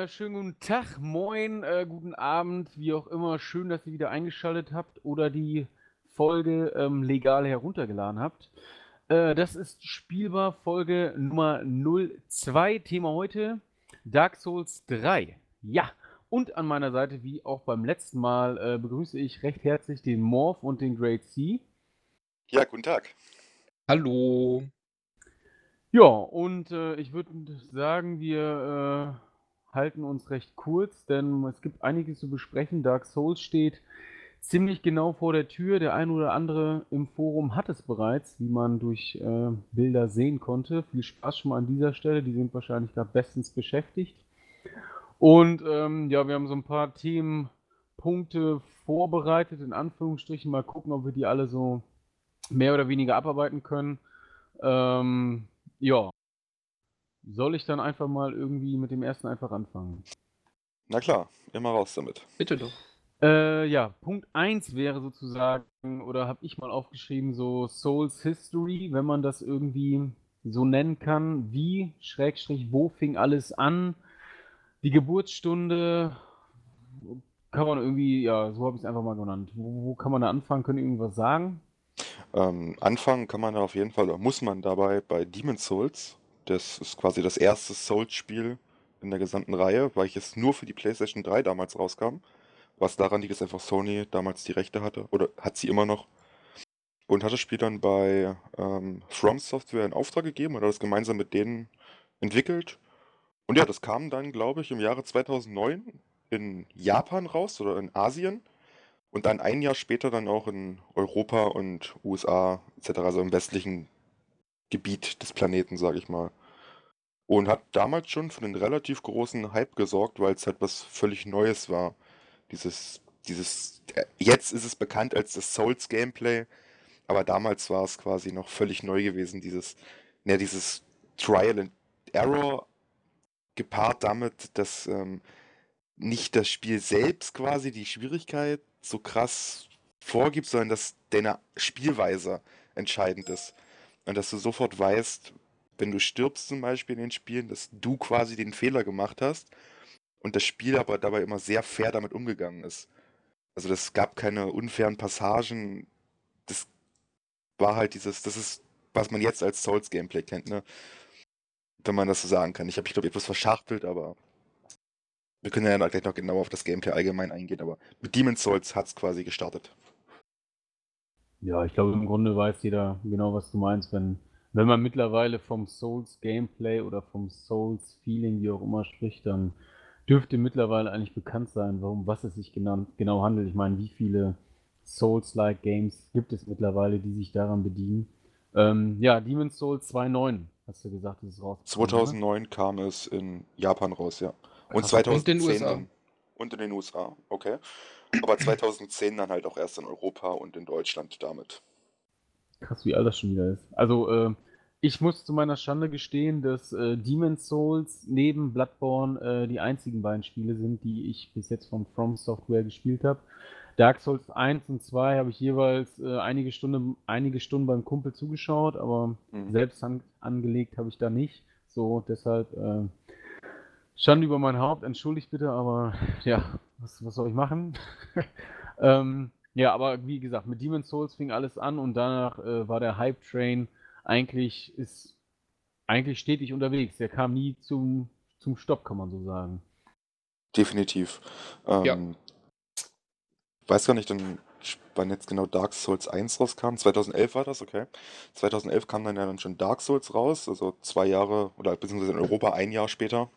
Äh, schönen guten Tag, moin, äh, guten Abend, wie auch immer. Schön, dass ihr wieder eingeschaltet habt oder die Folge ähm, legal heruntergeladen habt. Äh, das ist spielbar Folge Nummer 02. Thema heute Dark Souls 3. Ja, und an meiner Seite, wie auch beim letzten Mal, äh, begrüße ich recht herzlich den Morph und den Great C. Ja, guten Tag. Hallo. Ja, und äh, ich würde sagen, wir äh, halten uns recht kurz, denn es gibt einiges zu besprechen. Dark Souls steht ziemlich genau vor der Tür. Der ein oder andere im Forum hat es bereits, wie man durch äh, Bilder sehen konnte. Viel Spaß schon mal an dieser Stelle. Die sind wahrscheinlich gerade bestens beschäftigt. Und ähm, ja, wir haben so ein paar Themenpunkte vorbereitet, in Anführungsstrichen. Mal gucken, ob wir die alle so mehr oder weniger abarbeiten können. Ähm, ja. Soll ich dann einfach mal irgendwie mit dem ersten einfach anfangen? Na klar, immer raus damit. Bitte doch. Äh, ja, Punkt 1 wäre sozusagen, oder habe ich mal aufgeschrieben, so Souls History, wenn man das irgendwie so nennen kann. Wie, Schrägstrich, wo fing alles an? Die Geburtsstunde, kann man irgendwie, ja, so habe ich es einfach mal genannt. Wo, wo, kann man da anfangen? Können irgendwas sagen? Ähm, anfangen kann man da auf jeden Fall, oder muss man dabei bei Demon's Souls. Das ist quasi das erste Souls-Spiel in der gesamten Reihe, weil ich es nur für die PlayStation 3 damals rauskam. Was daran liegt, dass einfach Sony damals die Rechte hatte, oder hat sie immer noch. Und hat das Spiel dann bei ähm, From Software in Auftrag gegeben oder das gemeinsam mit denen entwickelt. Und ja, das kam dann, glaube ich, im Jahre 2009 in Japan raus oder in Asien. Und dann ein Jahr später dann auch in Europa und USA etc., also im westlichen Gebiet des Planeten, sage ich mal. Und hat damals schon für einen relativ großen Hype gesorgt, weil es halt was völlig Neues war. Dieses, dieses, äh, jetzt ist es bekannt als das Souls-Gameplay, aber damals war es quasi noch völlig neu gewesen, dieses, ja, dieses Trial and Error gepaart damit, dass ähm, nicht das Spiel selbst quasi die Schwierigkeit so krass vorgibt, sondern dass deine Spielweise entscheidend ist. Und dass du sofort weißt, wenn du stirbst zum Beispiel in den Spielen, dass du quasi den Fehler gemacht hast und das Spiel aber dabei immer sehr fair damit umgegangen ist. Also es gab keine unfairen Passagen. Das war halt dieses, das ist, was man jetzt als Souls-Gameplay kennt, ne? Wenn man das so sagen kann. Ich habe, ich glaube, etwas verschachtelt, aber wir können ja gleich noch genauer auf das Gameplay allgemein eingehen, aber mit Demon's Souls hat es quasi gestartet. Ja, ich glaube, im Grunde weiß jeder genau, was du meinst, wenn, wenn man mittlerweile vom Souls-Gameplay oder vom Souls-Feeling, wie auch immer, spricht, dann dürfte mittlerweile eigentlich bekannt sein, warum was es sich genau, genau handelt. Ich meine, wie viele Souls-like Games gibt es mittlerweile, die sich daran bedienen? Ähm, ja, Demon's Souls 2.9, hast du gesagt, ist es raus. 2009 oder? kam es in Japan raus, ja. Und 2010 und in den USA. Und in den USA, okay. Aber 2010 dann halt auch erst in Europa und in Deutschland damit. Krass, wie alt das schon wieder ist. Also, äh, ich muss zu meiner Schande gestehen, dass äh, Demon's Souls neben Bloodborne äh, die einzigen beiden Spiele sind, die ich bis jetzt von From Software gespielt habe. Dark Souls 1 und 2 habe ich jeweils äh, einige, Stunde, einige Stunden beim Kumpel zugeschaut, aber mhm. selbst an, angelegt habe ich da nicht. So, deshalb äh, Schande über mein Haupt, entschuldigt bitte, aber ja, was, was soll ich machen? ähm, ja, aber wie gesagt, mit Demon's Souls fing alles an und danach äh, war der Hype-Train eigentlich, ist eigentlich stetig unterwegs. Der kam nie zum, zum Stopp, kann man so sagen. Definitiv. Ähm, ja. Weiß gar nicht, dann, wann jetzt genau Dark Souls 1 rauskam. 2011 war das, okay. 2011 kam dann ja dann schon Dark Souls raus, also zwei Jahre oder beziehungsweise in Europa ein Jahr später.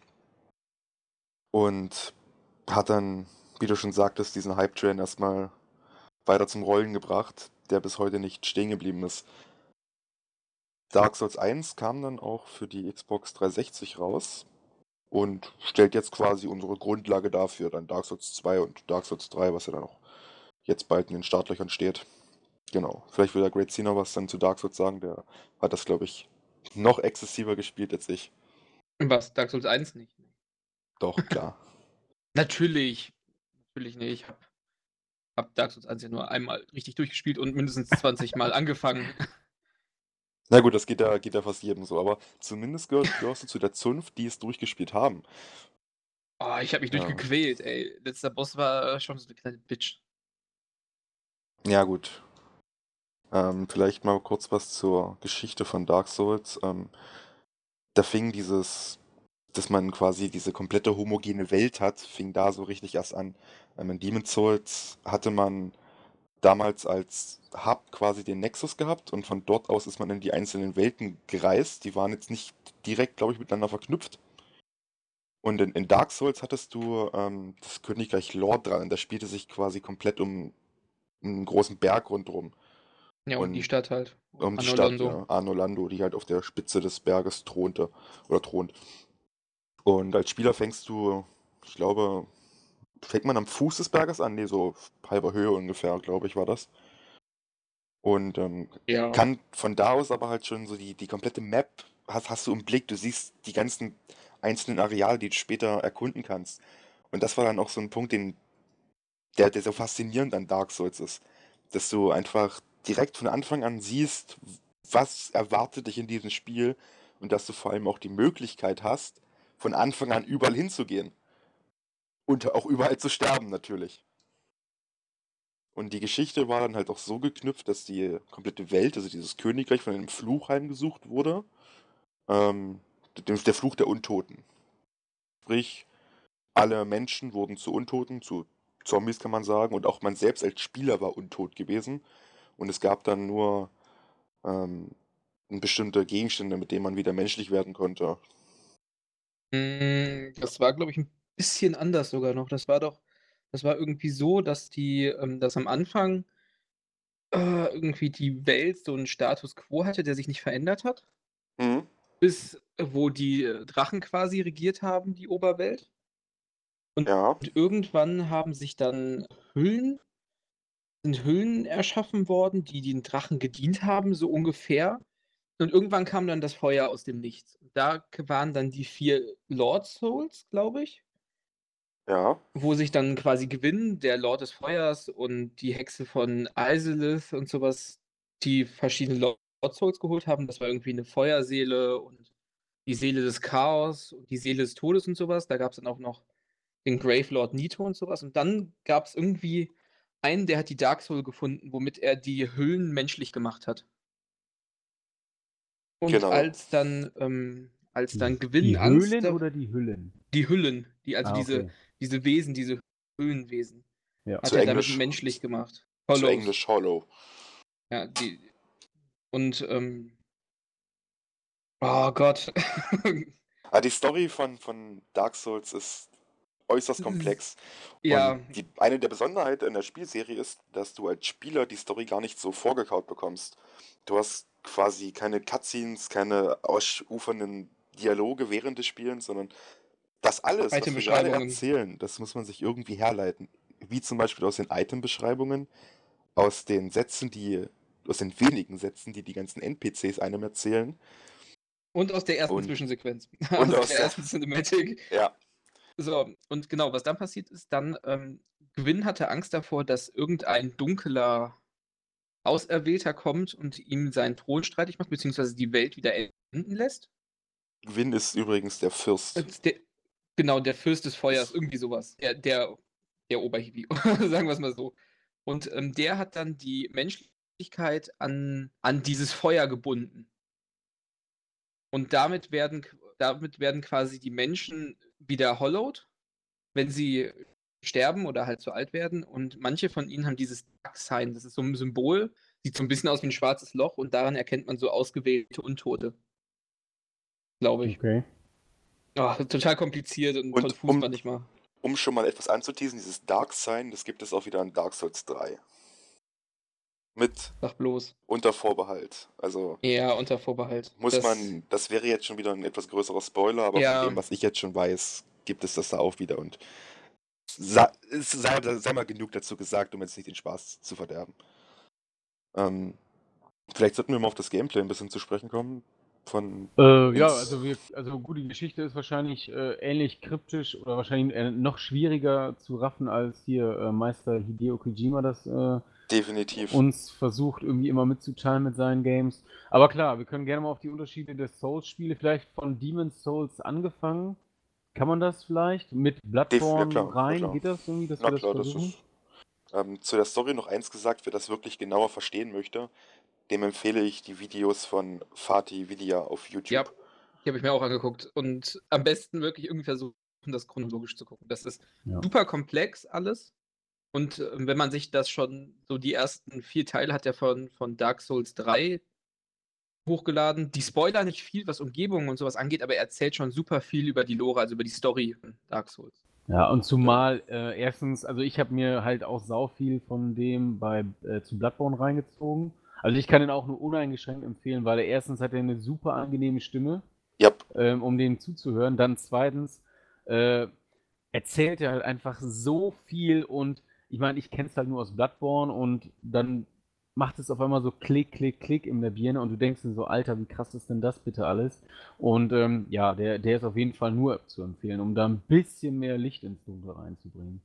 Und hat dann, wie du schon sagtest, diesen Hype-Train erstmal weiter zum Rollen gebracht, der bis heute nicht stehen geblieben ist. Dark Souls 1 kam dann auch für die Xbox 360 raus und stellt jetzt quasi unsere Grundlage dafür, dann Dark Souls 2 und Dark Souls 3, was ja dann auch jetzt bald in den Startlöchern steht. Genau. Vielleicht will der Great Cena was dann zu Dark Souls sagen, der hat das, glaube ich, noch exzessiver gespielt als ich. Was? Dark Souls 1 nicht? Doch, klar. Natürlich. Natürlich nicht. Ich habe hab Dark Souls 1 ja nur einmal richtig durchgespielt und mindestens 20 Mal angefangen. Na gut, das geht ja, geht ja fast jedem so, aber zumindest gehörst, gehörst du zu der Zunft, die es durchgespielt haben. Oh, ich habe mich Ja. durchgequält, ey. Letzter Boss war schon so eine kleine Bitch. Ja, gut. Ähm, vielleicht mal kurz was zur Geschichte von Dark Souls. Ähm, da fing dieses, dass man quasi diese komplette homogene Welt hat, fing da so richtig erst an. Ähm, in Demon's Souls hatte man damals als Hub quasi den Nexus gehabt und von dort aus ist man in die einzelnen Welten gereist. Die waren jetzt nicht direkt, glaube ich, miteinander verknüpft. Und in, in Dark Souls hattest du ähm, das Königreich Lord dran. Da spielte sich quasi komplett um, um einen großen Berg rundherum. Ja, und, Und die Stadt halt. Um die Anno Stadt, ja, Arno Lando, die halt auf der Spitze des Berges thronte oder thront. Und als Spieler fängst du, ich glaube, fängt man am Fuß des Berges an, nee, so halber Höhe ungefähr, glaube ich, war das. Und ähm, Ja. kann von da aus aber halt schon so die, die komplette Map hast, hast du im Blick. Du siehst die ganzen einzelnen Areale, die du später erkunden kannst. Und das war dann auch so ein Punkt, den, der, der so faszinierend an Dark Souls ist. Dass du einfach direkt von Anfang an siehst, was erwartet dich in diesem Spiel und dass du vor allem auch die Möglichkeit hast, von Anfang an überall hinzugehen. Und auch überall zu sterben, natürlich. Und die Geschichte war dann halt auch so geknüpft, dass die komplette Welt, also dieses Königreich, von einem Fluch heimgesucht wurde. Ähm, der, Fluch der Untoten. Sprich, alle Menschen wurden zu Untoten, zu Zombies kann man sagen, und auch man selbst als Spieler war untot gewesen. Und es gab dann nur ähm, bestimmte Gegenstände, mit denen man wieder menschlich werden konnte. Mm, Das war, glaube ich, ein bisschen anders sogar noch. Das war doch, das war irgendwie so, dass die, ähm, dass am Anfang äh, irgendwie die Welt so einen Status quo hatte, der sich nicht verändert hat, Mhm. bis äh, wo die äh, Drachen quasi regiert haben, die Oberwelt. Ja, Und irgendwann haben sich dann Hüllen, sind Hüllen erschaffen worden, die den Drachen gedient haben, so ungefähr. Und irgendwann kam dann das Feuer aus dem Nichts. Da waren dann die vier Lord Souls, glaube ich, ja, wo sich dann quasi gewinnen, der Lord des Feuers und die Hexe von Isilith und sowas, die verschiedene Lord Souls geholt haben. Das war irgendwie eine Feuerseele und die Seele des Chaos und die Seele des Todes und sowas. Da gab es dann auch noch den Grave Lord Nito und sowas. Und dann gab es irgendwie einen, der hat die Dark Soul gefunden, womit er die Hüllen menschlich gemacht hat. Und Genau. als dann, ähm, als dann Gewinn die Höhlen oder die Hüllen? die Hüllen, die, also Ah, diese, okay. diese Wesen, diese Höhlenwesen, Ja. hat Zu er damit Englisch- menschlich gemacht. zu Hollows. Englisch Hollow. Ja, die. Und, ähm. Oh Gott. Ah, die Story von, von Dark Souls ist äußerst komplex. ja, Und die, eine der Besonderheiten in der Spielserie ist, dass du als Spieler die Story gar nicht so vorgekaut bekommst. Du hast quasi keine Cutscenes, keine ausufernden Dialoge während des Spielens, sondern das alles, was wir gerade erzählen, das muss man sich irgendwie herleiten. Wie zum Beispiel aus den Itembeschreibungen, aus den Sätzen, die, aus den wenigen Sätzen, die die ganzen NPCs einem erzählen. und aus der ersten Und- Zwischensequenz. und aus, aus der der- ersten Cinematic. Ja, So, und genau, was dann passiert ist, dann, ähm, Gwyn hatte Angst davor, dass irgendein dunkler Auserwählter kommt und ihm seinen Thron streitig macht, beziehungsweise die Welt wieder enden lässt. Gwyn ist übrigens der Fürst. Und Der, genau, der Fürst des Feuers, irgendwie sowas. Der, der, der Oberhiwi, sagen wir es mal so. Und ähm, der hat dann die Menschlichkeit an, an dieses Feuer gebunden. Und damit werden, damit werden quasi die Menschen wieder hollowed, wenn sie sterben oder halt zu alt werden. Und manche von ihnen haben dieses Dark Sign. Das ist so ein Symbol, sieht so ein bisschen aus wie ein schwarzes Loch und daran erkennt man so ausgewählte Untote. Glaube ich. Okay. Ah, total kompliziert und, Und konfus um- manchmal. Um schon mal etwas anzuteasen, dieses Dark Sign, das gibt es auch wieder in Dark Souls 3. Mit Sag bloß. unter Vorbehalt. Also Ja, unter Vorbehalt. muss Das- man, das wäre jetzt schon wieder ein etwas größerer Spoiler, aber Ja. von dem, was ich jetzt schon weiß, gibt es das da auch wieder und sa- es sei, sei mal genug dazu gesagt, um jetzt nicht den Spaß zu verderben. Ähm, vielleicht sollten wir mal auf das Gameplay ein bisschen zu sprechen kommen. Von Äh, ja, also, wir, also gut, die Geschichte ist wahrscheinlich äh, ähnlich kryptisch oder wahrscheinlich äh, noch schwieriger zu raffen, als hier äh, Meister Hideo Kojima das äh, definitiv. uns versucht, irgendwie immer mitzuteilen mit seinen Games. Aber klar, wir können gerne mal auf die Unterschiede der Souls-Spiele, vielleicht von Demon's Souls angefangen, Kann man das vielleicht mit ja, Bloodborne klar, ja, rein? klar. Geht das irgendwie, dass Na wir das klar, das versuchen? ist. Ähm, zu der Story noch eins gesagt, wer das wirklich genauer verstehen möchte, dem empfehle ich die Videos von Fatih Vidya auf YouTube. Ja, die habe ich mir auch angeguckt. Und am besten wirklich irgendwie versuchen, das chronologisch zu gucken. Das ist Ja. super komplex alles. Und äh, wenn man sich das schon, so die ersten vier Teile hat er von, von Dark Souls 3 hochgeladen. Die spoilern nicht viel, was Umgebungen und sowas angeht, aber er erzählt schon super viel über die Lore, also über die Story von Dark Souls. Ja, und zumal äh, erstens, also ich habe mir halt auch sau viel von dem bei äh, zu Bloodborne reingezogen. Also ich kann ihn auch nur uneingeschränkt empfehlen, weil er erstens hat er eine super angenehme Stimme, Yep. ähm, um dem zuzuhören. Dann zweitens äh, erzählt er halt einfach so viel und ich meine, ich kenne es halt nur aus Bloodborne und dann macht es auf einmal so Klick, Klick, Klick in der Birne und du denkst dir so, Alter, wie krass ist denn das bitte alles? Und ähm, ja, der, der ist auf jeden Fall nur zu empfehlen, um da ein bisschen mehr Licht ins Dunkle reinzubringen.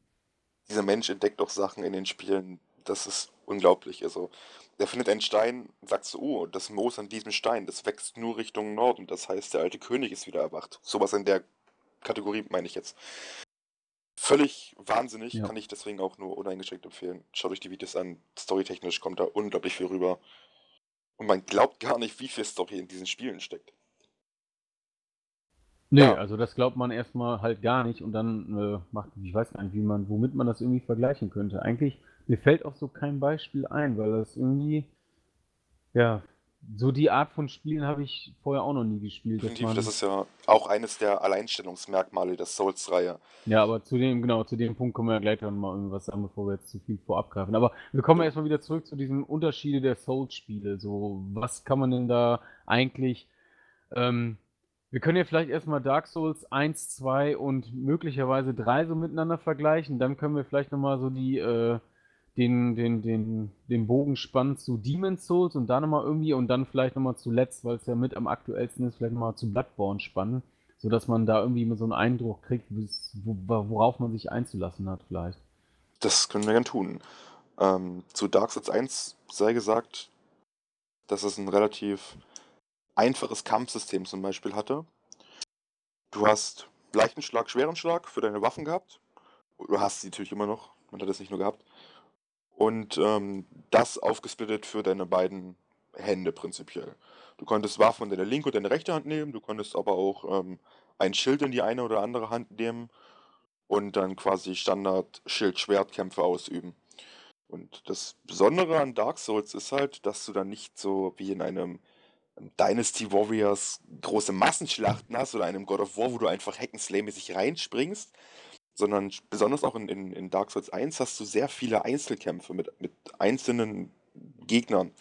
Dieser Mensch entdeckt doch Sachen in den Spielen, das ist unglaublich. Also, er findet einen Stein, sagt so, oh, das Moos an diesem Stein, das wächst nur Richtung Norden. Das heißt, der alte König ist wieder erwacht. Sowas in der Kategorie meine ich jetzt. Völlig wahnsinnig, Ja. kann ich deswegen auch nur uneingeschränkt empfehlen. Schaut euch die Videos an. Storytechnisch kommt da unglaublich viel rüber. Und man glaubt gar nicht, wie viel Story in diesen Spielen steckt. Nee, Ja. also das glaubt man erstmal halt gar nicht und dann äh, macht, ich weiß gar nicht, wie man, womit man das irgendwie vergleichen könnte. Eigentlich, mir fällt auch so kein Beispiel ein, weil das irgendwie, ja, so die Art von Spielen habe ich vorher auch noch nie gespielt. Definitiv, das ist ja auch eines der Alleinstellungsmerkmale der Souls-Reihe. ja, aber zu dem, genau, zu dem Punkt kommen wir ja gleich noch mal irgendwas sagen, bevor wir jetzt zu viel vorab greifen. Aber wir kommen erstmal wieder zurück zu diesen Unterschiede der Souls-Spiele. So, was kann man denn da eigentlich, ähm, wir können ja vielleicht erstmal Dark Souls 1, 2 und möglicherweise 3 so miteinander vergleichen. Dann können wir vielleicht nochmal so die, äh, den, den, den, den Bogen spannen zu Demon's Souls und da nochmal irgendwie und dann vielleicht nochmal zuletzt, weil es ja mit am aktuellsten ist, vielleicht nochmal zu Bloodborne spannen, sodass man da irgendwie so einen Eindruck kriegt, worauf man sich einzulassen hat vielleicht. Das können wir gern tun. Ähm, zu Dark Souls 1 sei gesagt, dass es ein relativ einfaches Kampfsystem zum Beispiel hatte. Du hast leichten Schlag, schweren Schlag für deine Waffen gehabt. Du hast sie natürlich immer noch, man hat es nicht nur gehabt. Und ähm, das aufgesplittet für deine beiden Hände prinzipiell. Du konntest Waffen in deine linke und deine rechte Hand nehmen, du konntest aber auch ähm, ein Schild in die eine oder andere Hand nehmen und dann quasi Standard-Schild-Schwertkämpfe ausüben. Und das Besondere an Dark Souls ist halt, dass du dann nicht so wie in einem Dynasty Warriors große Massenschlachten hast oder einem God of War, wo du einfach Hack'n'Slay-mäßig reinspringst, sondern besonders auch in, in, in Dark Souls 1 hast du sehr viele Einzelkämpfe mit, mit einzelnen Gegnern.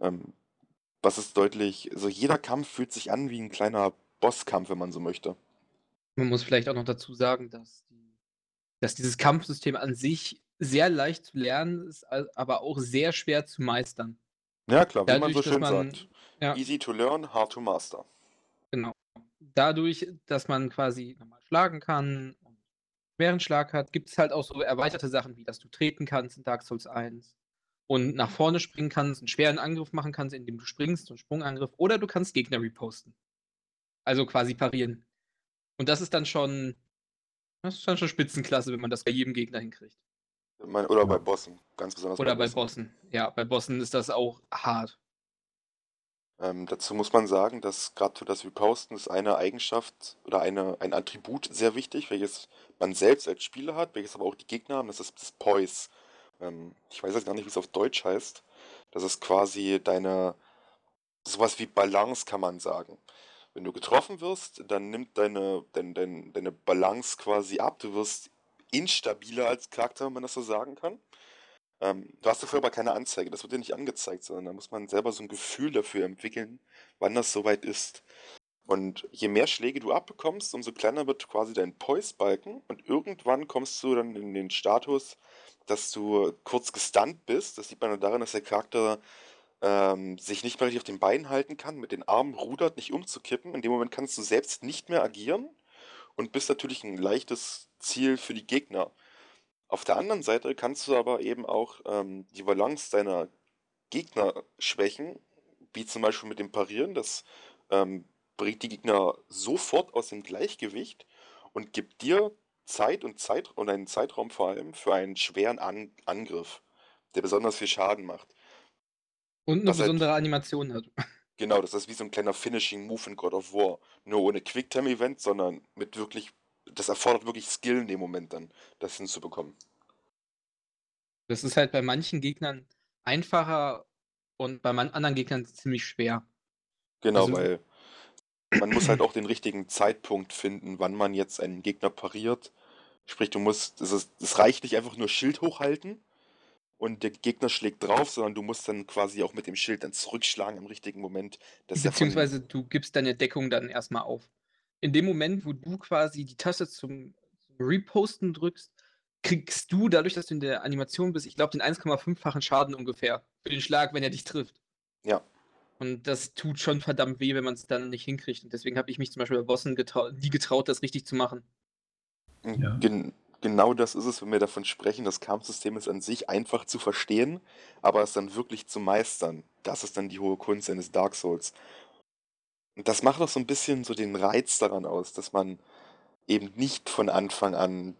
Ähm, was ist deutlich, also jeder Kampf fühlt sich an wie ein kleiner Bosskampf, wenn man so möchte. Man muss vielleicht auch noch dazu sagen, dass, die, dass dieses Kampfsystem an sich sehr leicht zu lernen ist, aber auch sehr schwer zu meistern. Ja, klar, wie man Dadurch, so schön man- sagt. ja. Easy to learn, hard to master. Genau. Dadurch, dass man quasi nochmal schlagen kann schweren Schlag hat, gibt es halt auch so erweiterte Sachen, wie dass du treten kannst in Dark Souls 1 und nach vorne springen kannst, einen schweren Angriff machen kannst, indem du springst, einen Sprungangriff, oder du kannst Gegner reposten. Also quasi parieren. Und das ist dann schon, das ist dann schon Spitzenklasse, wenn man das bei jedem Gegner hinkriegt. Oder bei Bossen, ganz besonders Oder bei Bossen. Ja, bei Bossen ist das auch hart. Ähm, dazu muss man sagen, dass gerade für das Reposten ist eine Eigenschaft oder eine, ein Attribut sehr wichtig, welches man selbst als Spieler hat, welches aber auch die Gegner haben, das ist das Poise. Ähm, ich weiß jetzt gar nicht, wie es auf Deutsch heißt. Das ist quasi deine, sowas wie Balance kann man sagen. Wenn du getroffen wirst, dann nimmt deine, dein, dein, deine Balance quasi ab. Du wirst instabiler als Charakter, wenn man das so sagen kann. Ähm, du hast dafür aber keine Anzeige, das wird dir nicht angezeigt, sondern da muss man selber so ein Gefühl dafür entwickeln, wann das soweit ist. Und je mehr Schläge du abbekommst, umso kleiner wird quasi dein Poise-Balken und irgendwann kommst du dann in den Status, dass du kurz gestunt bist. Das sieht man dann daran, dass der Charakter ähm, sich nicht mehr richtig auf den Beinen halten kann, mit den Armen rudert, nicht umzukippen. In dem Moment kannst du selbst nicht mehr agieren und bist natürlich ein leichtes Ziel für die Gegner. Auf der anderen Seite kannst du aber eben auch ähm, die Balance deiner Gegner schwächen, wie zum Beispiel mit dem Parieren. Das ähm, bringt die Gegner sofort aus dem Gleichgewicht. und gibt dir Zeit und Zeit und einen Zeitraum vor allem für einen schweren An Angriff, der besonders viel Schaden macht. Und eine Was halt- besondere Animation hat. Genau, das ist wie so ein kleiner Finishing Move in God of War. Nur ohne Quicktime-Event, sondern mit wirklich, das erfordert wirklich Skill in dem Moment dann, das hinzubekommen. Das ist halt bei manchen Gegnern einfacher und bei anderen Gegnern ziemlich schwer. Genau, Also- weil man muss halt auch den richtigen Zeitpunkt finden, wann man jetzt einen Gegner pariert. Sprich, du musst, es, ist, es reicht nicht einfach nur Schild hochhalten und der Gegner schlägt drauf, sondern du musst dann quasi auch mit dem Schild dann zurückschlagen im richtigen Moment. Beziehungsweise du gibst deine Deckung dann erstmal auf. In dem Moment, wo du quasi die Taste zum, zum Reposten drückst, kriegst du, dadurch, dass du in der Animation bist, ich glaube, den 1,5-fachen Schaden ungefähr für den Schlag, wenn er dich trifft. Ja. Und das tut schon verdammt weh, wenn man es dann nicht hinkriegt. Und deswegen habe ich mich zum Beispiel bei Bossen getrau nie getraut, das richtig zu machen. Ja. Gen genau das ist es, wenn wir davon sprechen, das Kampfsystem ist an sich einfach zu verstehen, aber es dann wirklich zu meistern. Das ist dann die hohe Kunst eines Dark Souls. Und das macht auch so ein bisschen so den Reiz daran aus, dass man eben nicht von Anfang an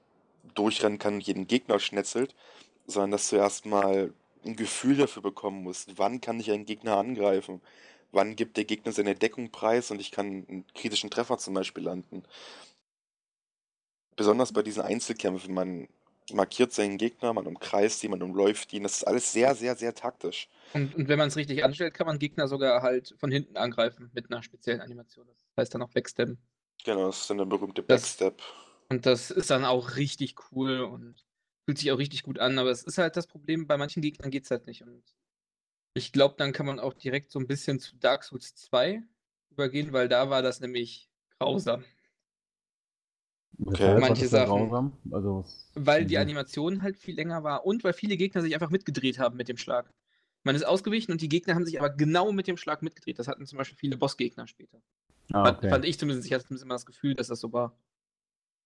durchrennen kann und jeden Gegner schnetzelt, sondern dass du erstmal ein Gefühl dafür bekommen musst, wann kann ich einen Gegner angreifen, wann gibt der Gegner seine Deckung preis und ich kann einen kritischen Treffer zum Beispiel landen. Besonders bei diesen Einzelkämpfen, man markiert seinen Gegner, man umkreist ihn, man umläuft ihn, das ist alles sehr, sehr, sehr taktisch. Und, und wenn man es richtig anstellt, kann man Gegner sogar halt von hinten angreifen mit einer speziellen Animation. Das heißt dann auch Backstabben. Genau, das ist dann der berühmte Das- Backstep. Und das ist dann auch richtig cool und fühlt sich auch richtig gut an. Aber es ist halt das Problem, bei manchen Gegnern geht es halt nicht. Und ich glaube, dann kann man auch direkt so ein bisschen zu Dark Souls 2 übergehen, weil da war das nämlich grausam. Okay. Manche Sachen. grausam? Also, Weil die wieso? Animation halt viel länger war und weil viele Gegner sich einfach mitgedreht haben mit dem Schlag. Man ist ausgewichen und die Gegner haben sich aber genau mit dem Schlag mitgedreht. Das hatten zum Beispiel viele Bossgegner später. Ah, Fand, okay. fand ich zumindest. Ich hatte zumindest immer das Gefühl, dass das so war.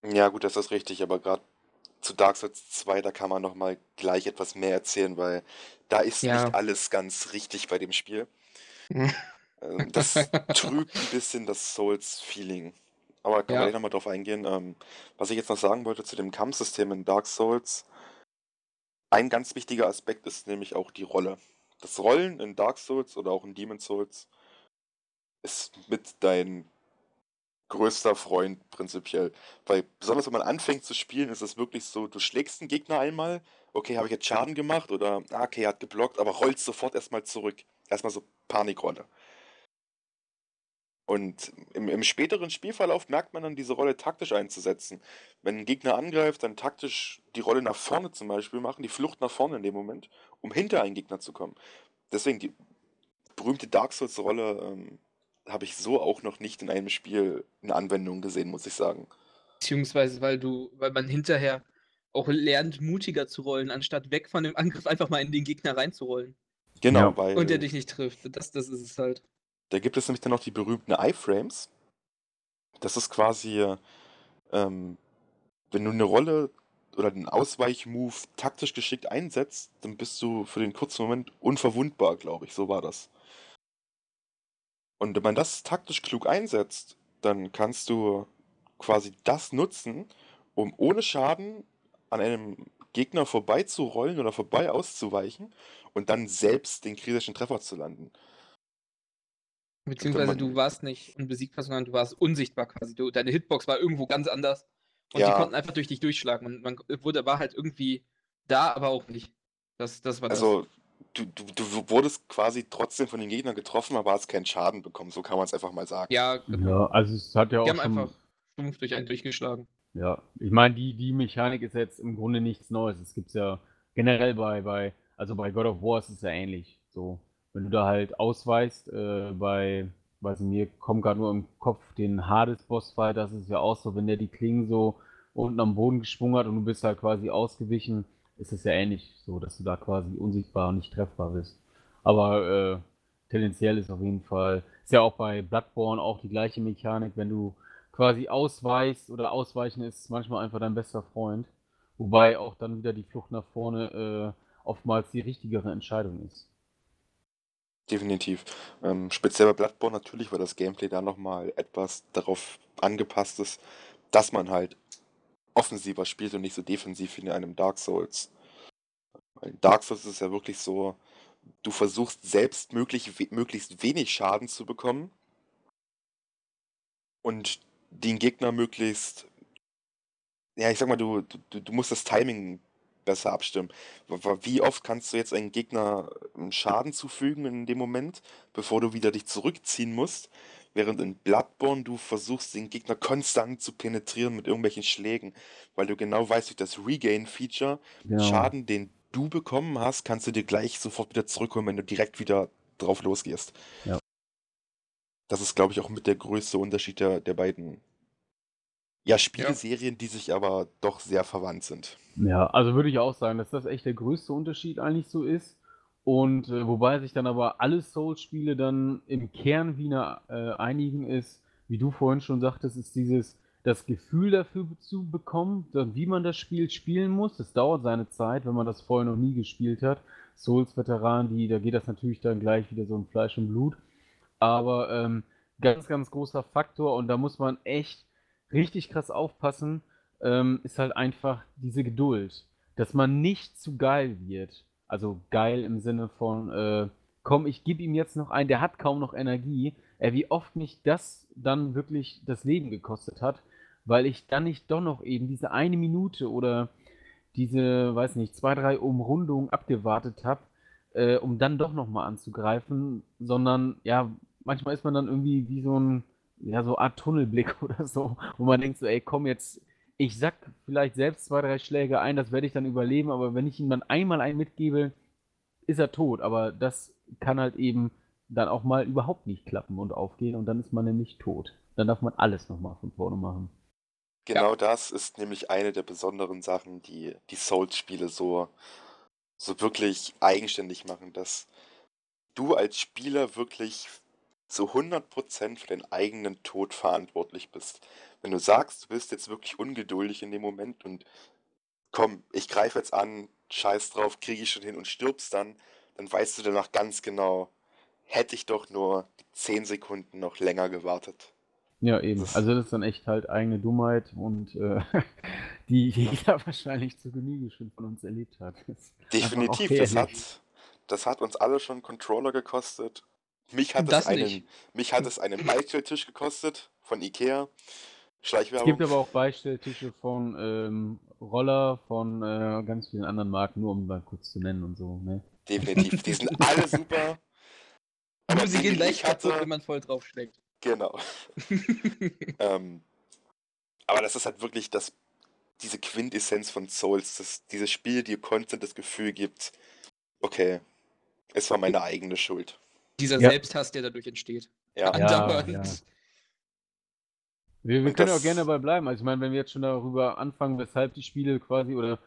Ja, gut, das ist richtig, aber gerade zu Dark Souls 2, da kann man nochmal gleich etwas mehr erzählen, weil da ist Ja. nicht alles ganz richtig bei dem Spiel. Ähm, Das trübt ein bisschen das Souls-Feeling. Aber Ja. wir gleich nochmal drauf eingehen. Ähm, was ich jetzt noch sagen wollte zu dem Kampfsystem in Dark Souls. Ein ganz wichtiger Aspekt ist nämlich auch die Rolle. Das Rollen in Dark Souls oder auch in Demon Souls ist mit dein größter Freund prinzipiell. Weil besonders wenn man anfängt zu spielen, ist es wirklich so, du schlägst einen Gegner einmal, okay, habe ich jetzt Schaden gemacht oder ah, okay, er hat geblockt, aber rollst sofort erstmal zurück. Erstmal so Panikrolle. Und im, im späteren Spielverlauf merkt man dann, diese Rolle taktisch einzusetzen. Wenn ein Gegner angreift, dann taktisch die Rolle nach vorne zum Beispiel machen, die Flucht nach vorne in dem Moment, um hinter einen Gegner zu kommen. Deswegen die berühmte Dark Souls-Rolle ähm, habe ich so auch noch nicht in einem Spiel in Anwendung gesehen, muss ich sagen. Beziehungsweise, weil du, weil man hinterher auch lernt, mutiger zu rollen, anstatt weg von dem Angriff einfach mal in den Gegner reinzurollen. Genau, Ja. weil Und der dich nicht trifft. Das, das ist es halt. da gibt es nämlich dann noch die berühmten Iframes. Das ist quasi, ähm, wenn du eine Rolle oder den Ausweichmove taktisch geschickt einsetzt, dann bist du für den kurzen Moment unverwundbar, glaube ich. So war das. Und wenn man das taktisch klug einsetzt, dann kannst du quasi das nutzen, um ohne Schaden an einem Gegner vorbeizurollen oder vorbei auszuweichen und dann selbst den kritischen Treffer zu landen. Beziehungsweise du warst nicht unbesiegbar, sondern du warst unsichtbar quasi. Du, deine Hitbox war irgendwo ganz anders. Und die Ja. konnten einfach durch dich durchschlagen. Und man wurde, war halt irgendwie da, aber auch nicht. Das, das war das. Also, du, du, du wurdest quasi trotzdem von den Gegnern getroffen, aber hast keinen Schaden bekommen. So kann man es einfach mal sagen. ja, genau. Ja, also es hat ja auch Die haben schon, einfach stumpf durch einen durchgeschlagen. Ja, ich meine, die, die Mechanik ist jetzt im Grunde nichts Neues. Es gibt ja generell bei, bei, also bei God of War ist es ja ähnlich. So, wenn du da halt ausweichst, äh, bei, weiß ich mir, kommt gerade nur im Kopf den Hades-Bossfight, das ist ja auch so, wenn der die Klingen so unten am Boden geschwungen hat und du bist halt quasi ausgewichen, ist es ja ähnlich, so dass du da quasi unsichtbar und nicht treffbar bist. Aber äh, tendenziell ist auf jeden Fall, ist ja auch bei Bloodborne auch die gleiche Mechanik, wenn du quasi ausweichst oder ausweichen ist manchmal einfach dein bester Freund. Wobei auch dann wieder die Flucht nach vorne äh, oftmals die richtigere Entscheidung ist. Definitiv. Ähm, speziell bei Bloodborne natürlich, weil das Gameplay da nochmal etwas darauf angepasst ist, dass man halt offensiver spielt und nicht so defensiv wie in einem Dark Souls. Weil Dark Souls ist ja wirklich so, du versuchst selbst möglich, möglichst wenig Schaden zu bekommen und den Gegner möglichst, ja, ich sag mal, du, du, du musst das Timing besser abstimmen. Wie oft kannst du jetzt einem Gegner Schaden zufügen in dem Moment, bevor du wieder dich zurückziehen musst? Während in Bloodborne du versuchst, den Gegner konstant zu penetrieren mit irgendwelchen Schlägen, weil du genau weißt, durch das Regain-Feature, Genau. Schaden, den du bekommen hast, kannst du dir gleich sofort wieder zurückholen, wenn du direkt wieder drauf losgehst. Ja. Das ist, glaube ich, auch mit der größte Unterschied der, der beiden ja, Spieleserien, die sich aber doch sehr verwandt sind. Ja, also würde ich auch sagen, dass das echt der größte Unterschied eigentlich so ist. Und äh, wobei sich dann aber alle Souls-Spiele dann im Kern wieder äh, einigen ist, wie du vorhin schon sagtest, ist dieses, das Gefühl dafür zu bekommen, dann, wie man das Spiel spielen muss. Das dauert seine Zeit, wenn man das vorher noch nie gespielt hat. Souls-Veteran, da geht das natürlich dann gleich wieder so in Fleisch und Blut. Aber ähm, ganz, ganz großer Faktor und da muss man echt richtig krass aufpassen, ähm, ist halt einfach diese Geduld. Dass man nicht zu geil wird. Also geil im Sinne von, äh, komm, ich gebe ihm jetzt noch ein, der hat kaum noch Energie. Äh, wie oft mich das dann wirklich das Leben gekostet hat, weil ich dann nicht doch noch eben diese eine Minute oder diese, weiß nicht, zwei, drei Umrundungen abgewartet habe, äh, um dann doch nochmal anzugreifen, sondern ja, manchmal ist man dann irgendwie wie so ein, ja, so Art Tunnelblick oder so, wo man denkt so, ey, komm jetzt, ich sack vielleicht selbst zwei, drei Schläge ein, das werde ich dann überleben, aber wenn ich ihm dann einmal einen mitgebe, ist er tot. Aber das kann halt eben dann auch mal überhaupt nicht klappen und aufgehen und dann ist man nämlich tot. Dann darf man alles nochmal von vorne machen. Genau das ist nämlich eine der besonderen Sachen, die die Souls-Spiele so, so wirklich eigenständig machen, dass du als Spieler wirklich zu 100% für deinen eigenen Tod verantwortlich bist. Wenn du sagst, du bist jetzt wirklich ungeduldig in dem Moment und komm, ich greife jetzt an, scheiß drauf, kriege ich schon hin und stirbst dann, dann weißt du danach ganz genau, hätte ich doch nur 10 Sekunden noch länger gewartet. Ja, eben. Das- Also das ist dann echt halt eigene Dummheit und äh, die jeder wahrscheinlich zu Genüge schon von uns erlebt hat. Auch Definitiv, das hat, das hat uns alle schon Controller gekostet. Mich hat, Das es einen, nicht. mich hat es einen Beistelltisch gekostet von Ikea. Es Schleichwerbung. gibt aber auch Beistelltische von ähm, Roller, von äh, ganz vielen anderen Marken, nur um mal kurz zu nennen und so. Ne? Definitiv. Die sind alle super. Aber Nur sie gehen ich hatte- kaputt, wenn man voll draufschlägt. Genau. Ähm, aber das ist halt wirklich das, diese Quintessenz von Souls, dass dieses Spiel dir konstant das Gefühl gibt, okay, es war meine eigene Schuld. Dieser Ja. Selbsthass, der dadurch entsteht. Ja, Ja, Andauernd. ja. Wir, wir können ja auch das- gerne dabei bleiben. Also ich meine, wenn wir jetzt schon darüber anfangen, weshalb die Spiele quasi, oder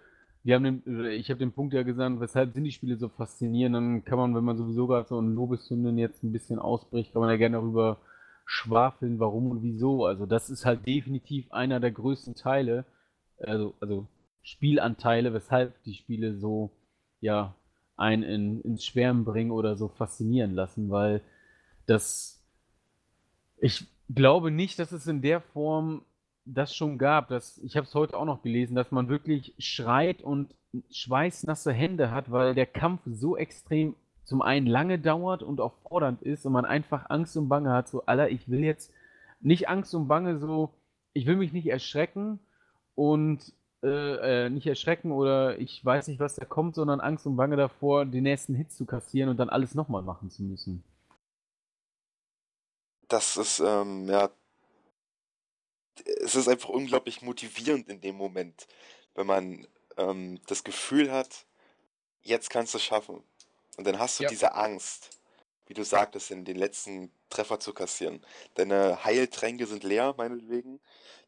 wir haben den, ich habe den Punkt ja gesagt, weshalb sind die Spiele so faszinierend, dann kann man, wenn man sowieso gerade so in Lobeshymnen jetzt ein bisschen ausbricht, kann man ja gerne darüber schwafeln, warum und wieso. Also das ist halt definitiv einer der größten Teile, also, also Spielanteile, weshalb die Spiele so, ja, einen in, ins Schwärmen bringen oder so faszinieren lassen, weil das ich glaube nicht, dass es in der Form das schon gab. Dass, ich habe es heute auch noch gelesen, dass man wirklich schreit und schweißnasse Hände hat, weil der Kampf so extrem zum einen lange dauert und auch fordernd ist und man einfach Angst und Bange hat. So, Alter, ich will jetzt nicht Angst und Bange, so, ich will mich nicht erschrecken und äh, äh, nicht erschrecken oder ich weiß nicht, was da kommt, sondern Angst und Bange davor, den nächsten Hit zu kassieren und dann alles nochmal machen zu müssen. Das ist, ähm, ja, es ist einfach unglaublich motivierend in dem Moment, wenn man ähm, das Gefühl hat, jetzt kannst du es schaffen. Und dann hast du Ja. diese Angst, wie du sagtest, in den letzten Treffer zu kassieren. Deine Heiltränke sind leer, meinetwegen.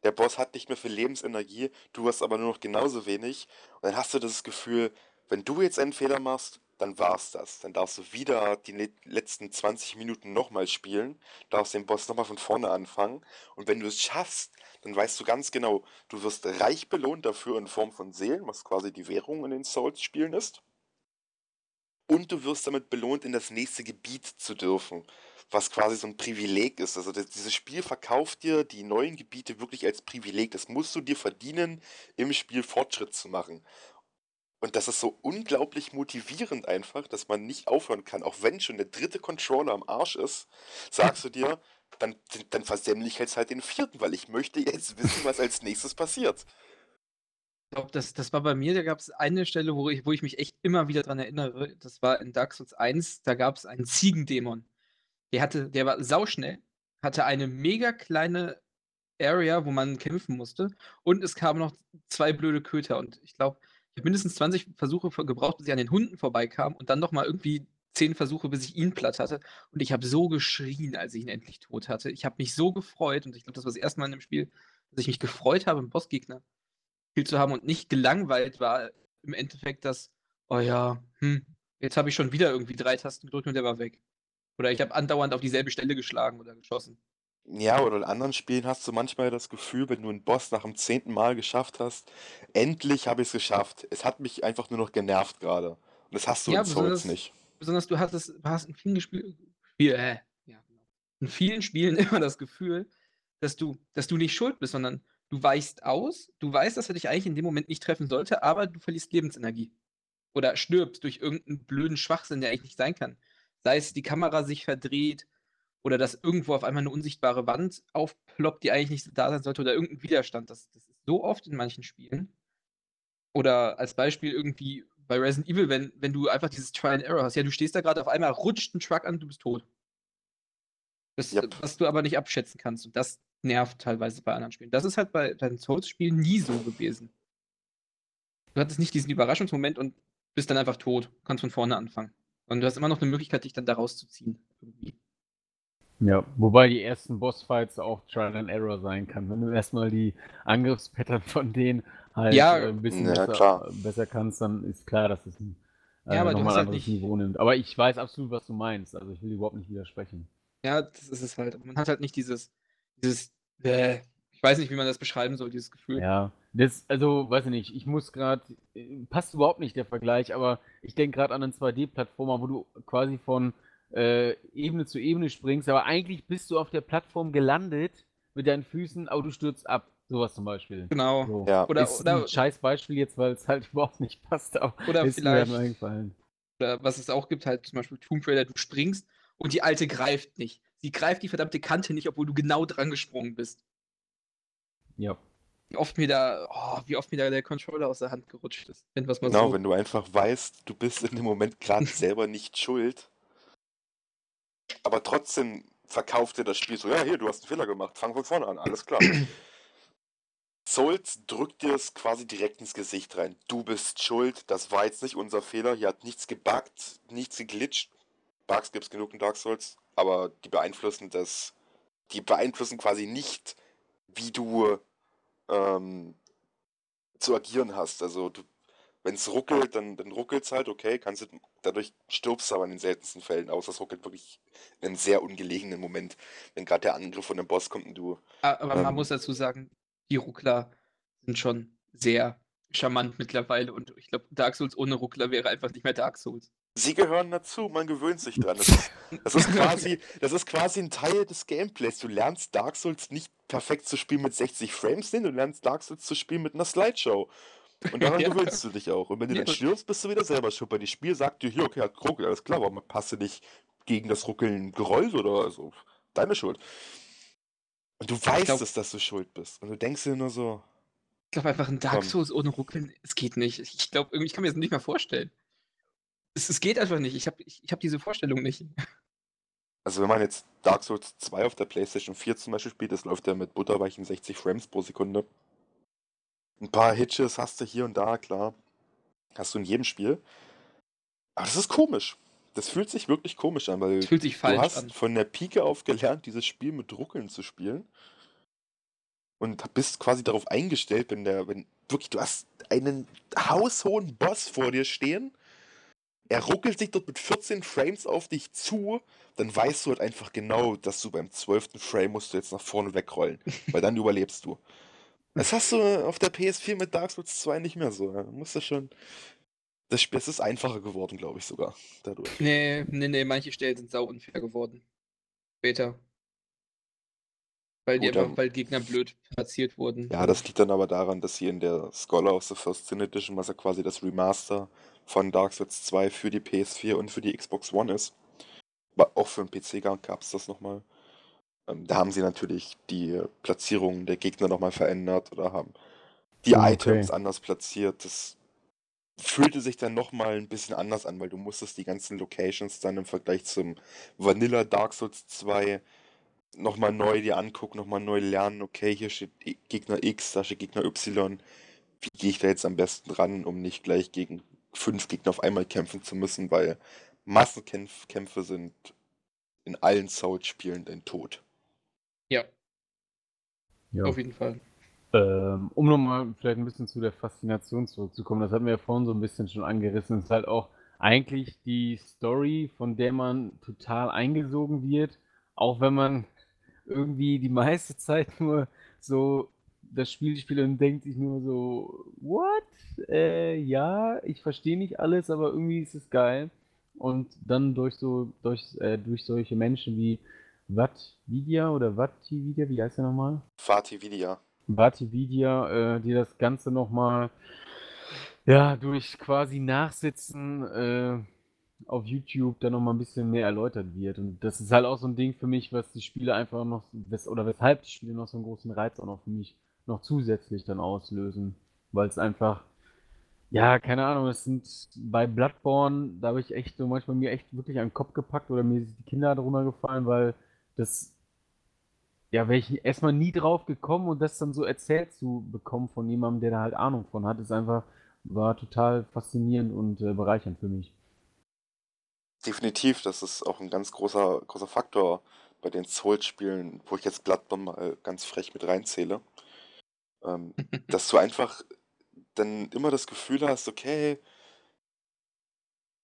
Der Boss hat nicht mehr viel Lebensenergie, du hast aber nur noch genauso wenig. Und dann hast du das Gefühl, wenn du jetzt einen Fehler machst, dann war's das. Dann darfst du wieder die le- letzten 20 Minuten nochmal spielen, darfst den Boss nochmal von vorne anfangen. Und wenn du es schaffst, dann weißt du ganz genau, du wirst reich belohnt dafür in Form von Seelen, was quasi die Währung in den Souls-Spielen ist. Und du wirst damit belohnt, in das nächste Gebiet zu dürfen. was quasi so ein Privileg ist. Also das, dieses Spiel verkauft dir die neuen Gebiete wirklich als Privileg. Das musst du dir verdienen, im Spiel Fortschritt zu machen. Und das ist so unglaublich motivierend einfach, dass man nicht aufhören kann. Auch wenn schon der dritte Controller am Arsch ist, sagst du dir, dann, dann versemmle ich jetzt halt den vierten, weil ich möchte jetzt wissen, was als nächstes passiert. Ich glaube, das, das war bei mir, da gab es eine Stelle, wo ich, wo ich mich echt immer wieder dran erinnere. Das war in Dark Souls 1, da gab es einen Ziegendämon. Der hatte, der war sauschnell, hatte eine mega kleine Area, wo man kämpfen musste. Und es kamen noch zwei blöde Köter. Und ich glaube, mindestens 20 Versuche gebraucht, bis ich an den Hunden vorbeikam und dann nochmal irgendwie 10 Versuche, bis ich ihn platt hatte. Und ich habe so geschrien, als ich ihn endlich tot hatte. Ich habe mich so gefreut und ich glaube, das war das erste Mal in dem Spiel, dass ich mich gefreut habe, einen Bossgegner viel zu haben und nicht gelangweilt war im Endeffekt, dass, oh ja, hm, jetzt habe ich schon wieder irgendwie drei Tasten gedrückt und der war weg. Oder ich habe andauernd auf dieselbe Stelle geschlagen oder geschossen. Ja, oder in anderen Spielen hast du manchmal das Gefühl, wenn du einen Boss nach dem zehnten Mal geschafft hast, endlich habe ich es geschafft. Es hat mich einfach nur noch genervt gerade. Und das hast du Ja, in Souls nicht. besonders du hattest, du hast in vielen Spiel, Spiel, äh, ja, genau. in vielen Spielen immer das Gefühl, dass du, dass du nicht schuld bist, sondern du weichst aus, du weißt, dass er dich eigentlich in dem Moment nicht treffen sollte, aber du verlierst Lebensenergie. Oder stirbst durch irgendeinen blöden Schwachsinn, der eigentlich nicht sein kann. Sei es die Kamera sich verdreht oder dass irgendwo auf einmal eine unsichtbare Wand aufploppt, die eigentlich nicht da sein sollte, oder irgendein Widerstand. Das, das ist so oft in manchen Spielen. Oder als Beispiel irgendwie bei Resident Evil, wenn, wenn du einfach dieses Try and Error hast. Ja, du stehst da gerade auf einmal, rutscht ein Truck an, du bist tot. Das, Yep. Was du aber nicht abschätzen kannst. Und das nervt teilweise bei anderen Spielen. Das ist halt bei deinen Souls-Spielen nie so gewesen. Du hattest nicht diesen Überraschungsmoment und bist dann einfach tot. Kannst von vorne anfangen. Und du hast immer noch eine Möglichkeit, dich dann da rauszuziehen. Irgendwie. Ja, wobei die ersten Bossfights auch Trial and Error sein kann. Wenn du erstmal die Angriffspattern von denen halt Ja, äh, ein bisschen ja, besser, besser kannst, dann ist klar, dass es ein äh, Ja, aber du nochmal ein halt anderes nicht- Niveau nimmt. Aber ich weiß absolut, was du meinst. Also ich will überhaupt nicht widersprechen. Ja, das ist es halt. Man hat halt nicht dieses, dieses, äh, ich weiß nicht, wie man das beschreiben soll, dieses Gefühl. Ja, das, also, weiß ich nicht, ich muss gerade, passt überhaupt nicht der Vergleich, aber ich denke gerade an einen 2D-Plattformer, wo du quasi von äh, Ebene zu Ebene springst, aber eigentlich bist du auf der Plattform gelandet mit deinen Füßen, aber du stürzt ab. Sowas zum Beispiel. Genau. So. Ja. Oder, ist oder, ein scheiß Beispiel jetzt, weil es halt überhaupt nicht passt, aber Oder ist mir halt vielleicht- eingefallen. oder was es auch gibt, halt zum Beispiel Tomb Raider, du springst und die alte greift nicht. Sie greift die verdammte Kante nicht, obwohl du genau dran gesprungen bist. Ja. Wie oft mir da, oh, wie oft mir da der Controller aus der Hand gerutscht ist. Wenn was mal Genau, so. wenn du einfach weißt, du bist in dem Moment gerade selber nicht schuld, aber trotzdem verkauft dir das Spiel so, ja, hier, du hast einen Fehler gemacht, fang von vorne an, alles klar. Souls drückt dir es quasi direkt ins Gesicht rein. Du bist schuld, das war jetzt nicht unser Fehler, hier hat nichts gebuggt, nichts geglitscht. Bugs gibt's genug in Dark Souls, aber die beeinflussen das, die beeinflussen quasi nicht, wie du ähm, zu agieren hast. Also du, wenn es ruckelt, dann, dann ruckelt es halt, okay, kannst du, dadurch stirbst du aber in den seltensten Fällen aus. Das ruckelt wirklich in einem sehr ungelegenen Moment, wenn gerade der Angriff von dem Boss kommt und du. Aber man ähm, muss dazu sagen, die Ruckler sind schon sehr charmant mittlerweile und ich glaube, Dark Souls ohne Ruckler wäre einfach nicht mehr Dark Souls. Sie gehören dazu, man gewöhnt sich dran. Das ist, das ist, quasi, das ist quasi ein Teil des Gameplays. Du lernst Dark Souls nicht perfekt zu spielen mit 60 Frames, nee, du lernst Dark Souls zu spielen mit einer Slideshow. Und daran Ja. gewöhnst du dich auch. Und wenn du Ja. dann stirbst, bist du wieder selber schuld. Bei dem Spiel sagt dir, hier, okay, hat geruckelt, alles klar, warum passt du nicht gegen das Ruckeln gerollt oder also deine Schuld. Und du weißt glaub- es, dass du schuld bist. Und du denkst dir nur so, Ich glaube einfach ein Dark Komm. Souls ohne Ruckeln, es geht nicht. Ich glaube, irgendwie, ich kann mir das nicht mehr vorstellen. Es, es geht einfach nicht. Ich habe ich, ich hab diese Vorstellung nicht. Also wenn man jetzt Dark Souls 2 auf der PlayStation 4 zum Beispiel spielt, das läuft ja mit butterweichen 60 Frames pro Sekunde. Ein paar Hitches hast du hier und da, klar. Hast du in jedem Spiel. Aber das ist komisch. Das fühlt sich wirklich komisch an, weil Es fühlt sich du hast an. von der Pike auf gelernt, dieses Spiel mit Ruckeln zu spielen. Und bist quasi darauf eingestellt, wenn der, wenn wirklich, du hast einen haushohen Boss vor dir stehen. Er ruckelt sich dort mit 14 Frames auf dich zu, dann weißt du halt einfach genau, dass du beim 12. Frame musst du jetzt nach vorne wegrollen, weil dann überlebst du. Das hast du auf der PS4 mit Dark Souls 2 nicht mehr so. Da musst du schon. Das Spiel ist einfacher geworden, glaube ich sogar. Dadurch. Nee, nee, nee, manche Stellen sind sau unfair geworden. später. Weil, die Gut, einfach, dann- weil Gegner blöd platziert wurden. Ja, das liegt dann aber daran, dass sie in der Scholar of the First Sin Edition, was ja quasi das Remaster von Dark Souls 2 für die PS4 und für die Xbox One ist, aber auch für den PC gab es das nochmal. Ähm, da haben sie natürlich die Platzierungen der Gegner nochmal verändert oder haben die Oh, okay. Items anders platziert. Das fühlte sich dann nochmal ein bisschen anders an, weil du musstest die ganzen Locations dann im Vergleich zum Vanilla Dark Souls 2 nochmal neu dir angucken, nochmal neu lernen, okay, hier steht I- Gegner X, da steht Gegner Y. Wie gehe ich da jetzt am besten ran, um nicht gleich gegen fünf Gegner auf einmal kämpfen zu müssen, weil Massenkämpfe sind in allen Souls-Spielen dein Tod. Ja, auf jeden Fall. Ähm, um nochmal vielleicht ein bisschen zu der Faszination zurückzukommen, das hatten wir ja vorhin so ein bisschen schon angerissen, ist halt auch eigentlich die Story, von der man total eingesogen wird, auch wenn man irgendwie die meiste Zeit nur so das Spiel spielt und denkt sich nur so, what? Äh, ja, ich verstehe nicht alles, aber irgendwie ist es geil. Und dann durch so, durch, äh, durch solche Menschen wie Vatvidia oder Vatividia, wie heißt der nochmal? Fatih Vidia. Vatividia, äh, die das Ganze nochmal ja, durch quasi Nachsitzen äh, auf YouTube dann nochmal ein bisschen mehr erläutert wird. Und das ist halt auch so ein Ding für mich, was die Spiele einfach noch, oder weshalb die Spiele noch so einen großen Reiz auch noch für mich noch zusätzlich dann auslösen. Weil es einfach, ja, keine Ahnung, es sind bei Bloodborne, da habe ich echt so manchmal mir echt wirklich an den Kopf gepackt oder mir sind die Kinder drunter gefallen, weil das ja, wäre ich erstmal nie drauf gekommen und das dann so erzählt zu bekommen von jemandem, der da halt Ahnung von hat, ist einfach, war total faszinierend und äh, bereichernd für mich. Definitiv, das ist auch ein ganz großer, großer Faktor bei den Souls-Spielen, wo ich jetzt Bloodborne mal ganz frech mit reinzähle. Ähm, dass du einfach dann immer das Gefühl hast, okay,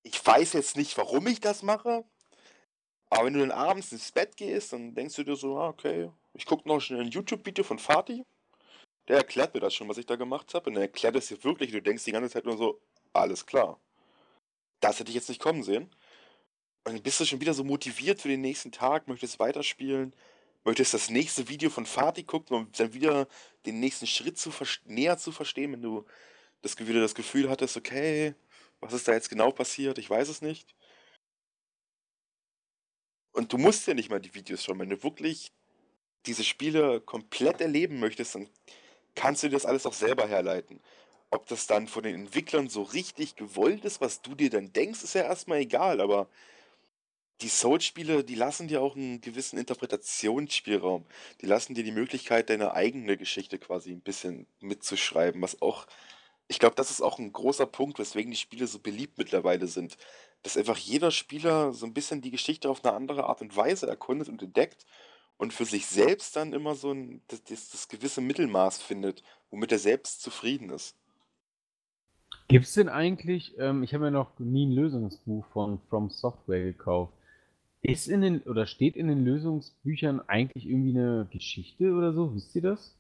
ich weiß jetzt nicht, warum ich das mache, aber wenn du dann abends ins Bett gehst, dann denkst du dir so, ah, okay, ich gucke noch schnell ein YouTube-Video von Fatih, der erklärt mir das schon, was ich da gemacht habe, und er erklärt es dir wirklich, du denkst die ganze Zeit nur so, alles klar. Das hätte ich jetzt nicht kommen sehen. Und dann bist du schon wieder so motiviert für den nächsten Tag, möchtest weiterspielen, möchtest das nächste Video von Fatih gucken, um dann wieder den nächsten Schritt zu näher zu verstehen, wenn du das, wieder das Gefühl hattest, okay, was ist da jetzt genau passiert, ich weiß es nicht. Und du musst ja nicht mal die Videos schauen, wenn du wirklich diese Spiele komplett erleben möchtest, dann kannst du dir das alles auch selber herleiten. Ob das dann von den Entwicklern so richtig gewollt ist, was du dir dann denkst, ist ja erstmal egal, aber die Souls-Spiele, die lassen dir auch einen gewissen Interpretationsspielraum. Die lassen dir die Möglichkeit, deine eigene Geschichte quasi ein bisschen mitzuschreiben, was auch, ich glaube, das ist auch ein großer Punkt, weswegen die Spiele so beliebt mittlerweile sind. Dass einfach jeder Spieler so ein bisschen die Geschichte auf eine andere Art und Weise erkundet und entdeckt und für sich selbst dann immer so ein, das, das, das gewisse Mittelmaß findet, womit er selbst zufrieden ist. Gibt es denn eigentlich, ähm, ich habe mir noch nie ein Lösungsbuch von From Software gekauft. Ist in den, oder steht in den Lösungsbüchern eigentlich irgendwie eine Geschichte oder so? Wisst ihr das?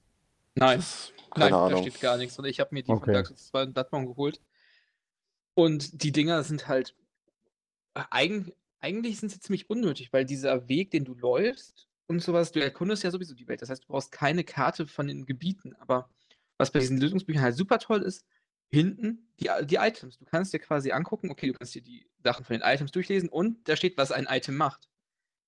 Nein, Das, nein, keine da Ahnung. steht gar nichts. Und ich habe mir die von Okay. Dark Souls 2 und Bloodborne geholt. Und die Dinger sind halt. Eigen, eigentlich sind sie ziemlich unnötig, weil dieser Weg, den du läufst und sowas, du erkundest ja sowieso die Welt. Das heißt, du brauchst keine Karte von den Gebieten. Aber was bei diesen Lösungsbüchern halt super toll ist, hinten die, die Items. Du kannst dir quasi angucken, okay, du kannst dir die Sachen von den Items durchlesen und da steht, was ein Item macht.